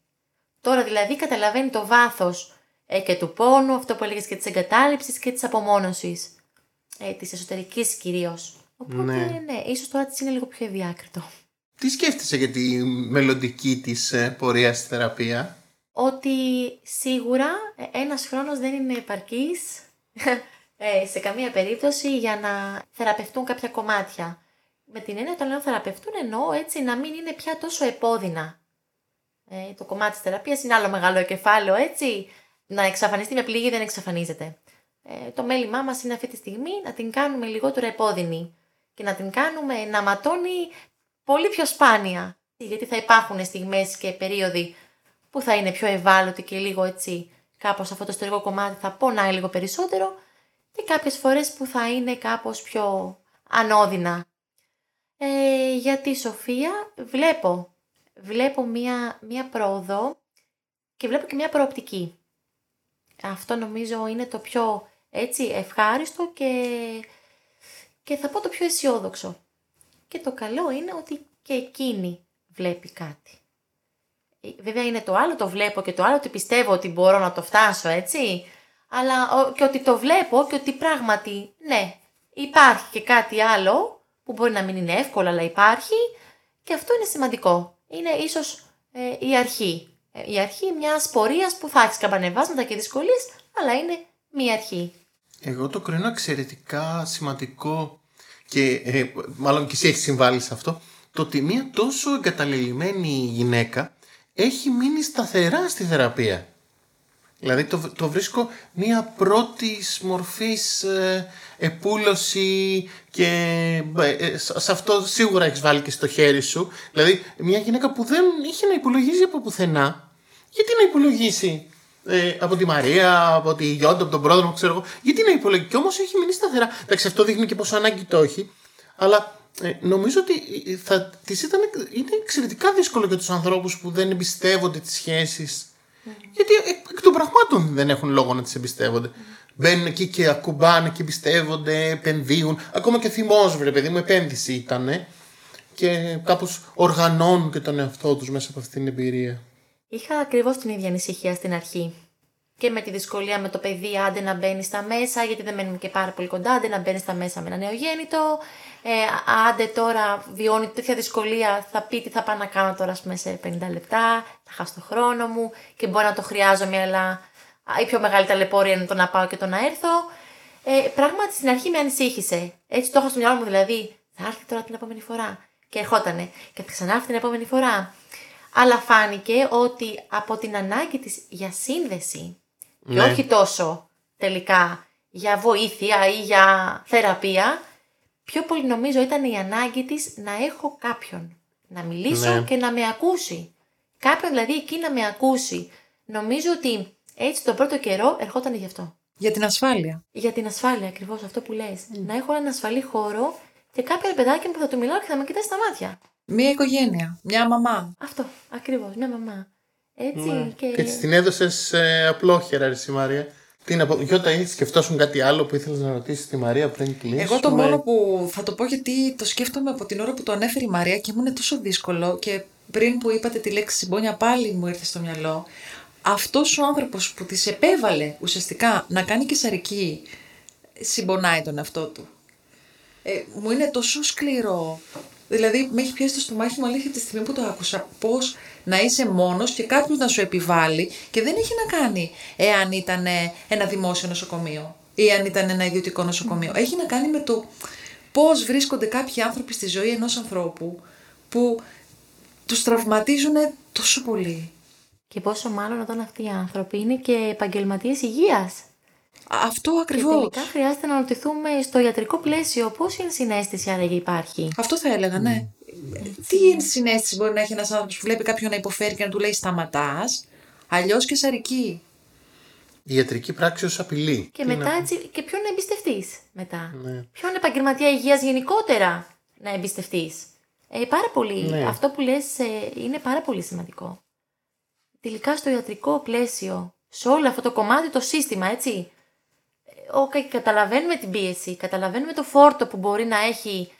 Τώρα δηλαδή καταλαβαίνει το βάθος ε, και του πόνου, αυτό που έλεγες και της εγκατάλειψης και της απομόνωσης. Ε, της εσωτερικής κυρίως. Οπότε Ναι. ναι, ναι ίσως τώρα της είναι λίγο πιο ευδιάκριτο. Τι σκέφτεσαι για τη μελλοντική της ε, πορείας στη θεραπεία; ότι σίγουρα ε, ένας χρόνος δεν είναι επαρκής ε, σε καμία περίπτωση για να θεραπευτούν κάποια κομμάτια. Με την έννοια όταν λέω θεραπευτούν εννοώ έτσι να μην είναι πια τόσο επώδυνα. Ε, το κομμάτι της θεραπείας είναι άλλο μεγάλο κεφάλαιο έτσι. Να εξαφανιστεί μια πληγή δεν εξαφανίζεται. Ε, το μέλημά μας είναι αυτή τη στιγμή να την κάνουμε λιγότερο επώδυνη και να την κάνουμε να ματώνει πολύ πιο σπάνια. Γιατί θα υπάρχουν στιγμές και περίοδοι που θα είναι πιο ευάλωτη και λίγο έτσι κάπως αυτό το ιστορικό κομμάτι θα πονάει λίγο περισσότερο και κάποιες φορές που θα είναι κάπως πιο ανώδυνα. Ε, για τη Σοφία βλέπω, βλέπω μία, μία πρόοδο και βλέπω και μία προοπτική. Αυτό νομίζω είναι το πιο έτσι ευχάριστο και, και θα πω το πιο αισιόδοξο. Και το καλό είναι ότι και εκείνη βλέπει κάτι. Ε, Βέβαια είναι το άλλο το βλέπω και το άλλο ότι πιστεύω ότι μπορώ να το φτάσω, έτσι. Αλλά ο- και ότι το βλέπω και ότι πράγματι, ναι, υπάρχει και κάτι άλλο που μπορεί να μην είναι εύκολο, αλλά υπάρχει και αυτό είναι σημαντικό. Είναι ίσως ε, η αρχή. Ε, η αρχή μιας πορείας που θα έχεις καμπανεβάσματα και δυσκολίες, αλλά είναι μία αρχή. Εγώ το κρίνω εξαιρετικά σημαντικό και ε, μάλλον και εσύ έχεις συμβάλει σε αυτό το ότι μια τόσο εγκαταλελειμμένη γυναίκα έχει μείνει σταθερά στη θεραπεία. Δηλαδή το, το βρίσκω μια πρώτης μορφής ε, επούλωση και ε, ε, σε σε αυτό σίγουρα έχεις βάλει και στο χέρι σου. Δηλαδή μια γυναίκα που δεν είχε να υπολογίζει από πουθενά. Γιατί να υπολογίσει ε, από τη Μαρία, από τη Γιόντα, από τον πρόδρομο, ξέρω εγώ. Γιατί να υπολογίσει; Και όμως έχει μείνει σταθερά. Εντάξει, αυτό δείχνει και πόσο ανάγκη το έχει. Αλλά ε, νομίζω ότι ε, θα, της ήταν, είναι εξαιρετικά δύσκολο για τους ανθρώπους που δεν εμπιστεύονται τις σχέσεις. Γιατί ε, εκ των πραγμάτων δεν έχουν λόγο να τις εμπιστεύονται. Μπαίνουν εκεί και ακουμπάνε και εμπιστεύονται, επενδύουν. Ακόμα και θυμός, βρε παιδί μου, επένδυση ήταν. Και κάπως οργανώνουν και τον εαυτό τους μέσα από αυτή την εμπειρία. Είχα ακριβώς την ίδια ανησυχία στην αρχή. Και με τη δυσκολία με το παιδί, άντε να μπαίνει στα μέσα, γιατί δεν μένουμε και πάρα πολύ κοντά, άντε να μπαίνει στα μέσα με ένα νεογέννητο. Ε, άντε τώρα βιώνει τέτοια δυσκολία, θα πει τι θα πάω να κάνω τώρα ας πούμε, σε 50 λεπτά, θα χάσω το χρόνο μου και μπορεί να το χρειάζομαι, αλλά α, η πιο μεγάλη ταλαιπωρία είναι το να πάω και το να έρθω. Ε, πράγματι στην αρχή με ανησύχησε. Έτσι το είχα στο μυαλό μου, δηλαδή θα έρθει τώρα την επόμενη φορά. Και ερχότανε και θα ξανάρθει την επόμενη φορά. Αλλά φάνηκε ότι από την ανάγκη της για σύνδεση και Ναι. όχι τόσο τελικά για βοήθεια ή για θεραπεία, πιο πολύ νομίζω ήταν η ανάγκη της να έχω κάποιον να μιλήσω Ναι. και να με ακούσει. Κάποιον δηλαδή εκεί να με ακούσει. Νομίζω ότι έτσι τον πρώτο καιρό ερχόταν γι' αυτό. Για την ασφάλεια. Για την ασφάλεια ακριβώς αυτό που λες. Να έχω έναν ασφαλή χώρο και κάποιο παιδάκι που θα του μιλάω και θα με κοιτάει στα μάτια. Μία οικογένεια, μια μαμά. Αυτό, ακριβώς, μια μαμά. Έτσι Ναι. και... Και της την έδωσες ε, απλόχερα, ρε εσύ, Μαρία. Τι να πω, Γιώτα, ή σκεφτόσουν κάτι άλλο που ήθελες να ρωτήσεις τη Μαρία πριν κλείσουμε; Εγώ το μόνο που θα το πω γιατί το σκέφτομαι από την ώρα που το ανέφερε η Μαρία και μου είναι τόσο δύσκολο και πριν που είπατε τη λέξη συμπόνια πάλι μου ήρθε στο μυαλό. Αυτός ο άνθρωπος που της επέβαλε ουσιαστικά να κάνει και σαρική συμπονάει τον εαυτό του. Ε, μου είναι τόσο σκληρό. Δηλαδή, με έχει πιάσει το στομάχι μου αλήθεια τη στιγμή που το άκουσα. Πώς να είσαι μόνος και κάποιος να σου επιβάλλει και δεν έχει να κάνει εάν ήταν ένα δημόσιο νοσοκομείο ή αν ήταν ένα ιδιωτικό νοσοκομείο. Έχει να κάνει με το πώς βρίσκονται κάποιοι άνθρωποι στη ζωή ενός ανθρώπου που τους τραυματίζουν τόσο πολύ. Και πόσο μάλλον όταν αυτοί οι άνθρωποι είναι και επαγγελματίες υγείας. Αυτό Και ακριβώς. τελικά χρειάζεται να αναρωτηθούμε στο ιατρικό πλαίσιο πόση ενσυναίσθηση άραγε υπάρχει. Αυτό θα έλεγα, ναι. Τι συνέστηση μπορεί να έχει ένας άνθρωπος που βλέπει κάποιον να υποφέρει και να του λέει σταματάς, αλλιώς και σαρική. Η ιατρική πράξη ως απειλή. Και Τι μετά να- έτσι, και ποιον να εμπιστευτείς μετά; Ναι. Ποιον επαγγελματία υγείας γενικότερα να εμπιστευτείς; Ε, πάρα πολύ. Ναι. Αυτό που λες ε, είναι πάρα πολύ σημαντικό. Τελικά στο ιατρικό πλαίσιο, σε όλο αυτό το κομμάτι, το σύστημα, έτσι. Ε, Ο, κα- καταλαβαίνουμε την πίεση, καταλαβαίνουμε το φόρτο που μπορεί να έχει,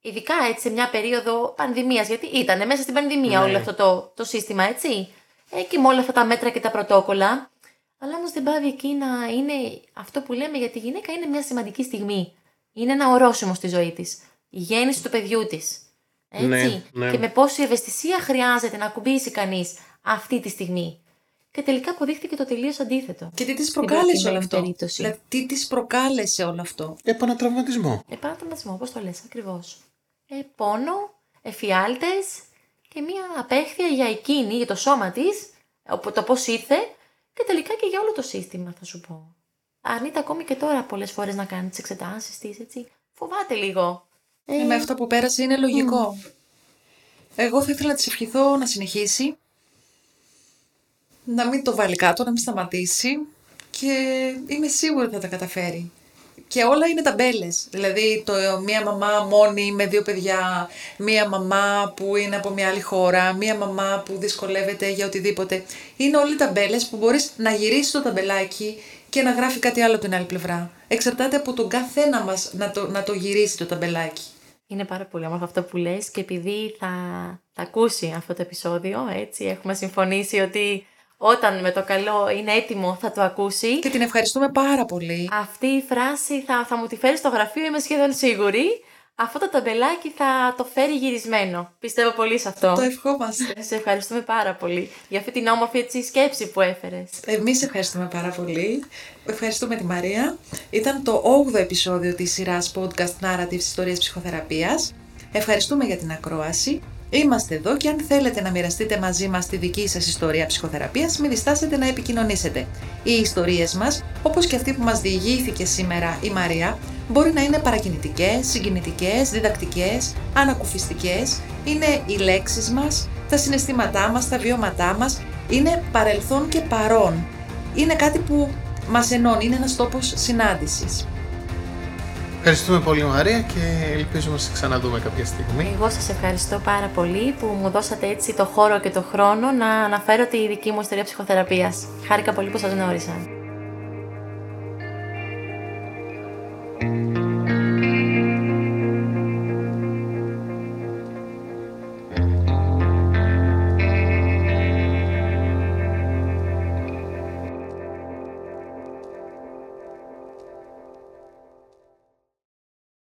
ειδικά έτσι σε μια περίοδο πανδημίας, γιατί ήταν μέσα στην πανδημία Ναι. όλο αυτό το, το σύστημα, έτσι. Ε, και με όλα αυτά τα μέτρα και τα πρωτόκολλα. Αλλά όμως δεν πάβει εκεί να είναι αυτό που λέμε για τη γυναίκα είναι μια σημαντική στιγμή. Είναι ένα ορόσημο στη ζωή της. Η γέννηση του παιδιού της. Έτσι. Ναι, ναι. Και με πόση ευαισθησία χρειάζεται να ακουμπήσει κανείς αυτή τη στιγμή. Και τελικά αποδείχθηκε το τελείως αντίθετο. Και τι της Στην προκάλεσε όλο προκειμένη αυτό; περίπτωση. Δηλαδή, τι της προκάλεσε όλο αυτό; Επανατραυματισμό. Επανατραυματισμό, όπως το λες ακριβώς. Ε, πόνο, εφιάλτες και μια απέχθεια για εκείνη, για το σώμα της, το πώς ήρθε και τελικά και για όλο το σύστημα, θα σου πω. Αρνείται ακόμη και τώρα πολλές φορές να κάνει τις εξετάσεις της, έτσι. Φοβάται λίγο. Ε, με αυτά που πέρασε είναι λογικό. Εγώ θα ήθελα να της ευχηθώ να συνεχίσει. Να μην το βάλει κάτω, να μην σταματήσει. Και είμαι σίγουρη ότι θα τα καταφέρει. Και όλα είναι ταμπέλες. Δηλαδή, το, μία μαμά μόνη με δύο παιδιά, μία μαμά που είναι από μια άλλη χώρα, μία μαμά που δυσκολεύεται για οτιδήποτε. Είναι όλοι ταμπέλες που μπορείς να γυρίσεις το ταμπελάκι και να γράφει κάτι άλλο από την άλλη πλευρά. Εξαρτάται από τον καθένα μας να το, να το γυρίσει το ταμπελάκι. Είναι πάρα πολύ όμορφο αυτό που λες και επειδή θα, θα ακούσει αυτό το επεισόδιο, έτσι, έχουμε συμφωνήσει ότι όταν με το καλό είναι έτοιμο θα το ακούσει. Και την ευχαριστούμε πάρα πολύ. Αυτή η φράση θα, θα μου τη φέρει στο γραφείο, είμαι σχεδόν σίγουρη. Αυτό το ταμπελάκι θα το φέρει γυρισμένο. Πιστεύω πολύ σε αυτό. Το ευχόμαστε. Σε ευχαριστούμε πάρα πολύ για αυτή την όμορφη έτσι, σκέψη που έφερες. Εμείς ευχαριστούμε πάρα πολύ. Ευχαριστούμε τη Μαρία. Ήταν το 8ο επεισόδιο της σειράς podcast Narrative Ιστορίας Ψυχοθεραπείας. Ευχαριστούμε για την ακρόαση. Είμαστε εδώ και αν θέλετε να μοιραστείτε μαζί μας τη δική σας ιστορία ψυχοθεραπείας, μην διστάσετε να επικοινωνήσετε. Οι ιστορίες μας, όπως και αυτή που μας διηγήθηκε σήμερα η Μαρία, μπορεί να είναι παρακινητικές, συγκινητικές, διδακτικές, ανακουφιστικές, είναι οι λέξεις μας, τα συναισθήματά μας, τα βιώματά μας, είναι παρελθόν και παρόν. Είναι κάτι που μας ενώνει, είναι ένας τόπος συνάντησης. Ευχαριστούμε πολύ Μαρία και ελπίζουμε να σε ξαναδούμε κάποια στιγμή. Εγώ σας ευχαριστώ πάρα πολύ που μου δώσατε έτσι το χώρο και το χρόνο να αναφέρω τη δική μου ιστορία ψυχοθεραπείας. Χάρηκα πολύ που σας γνώρισα.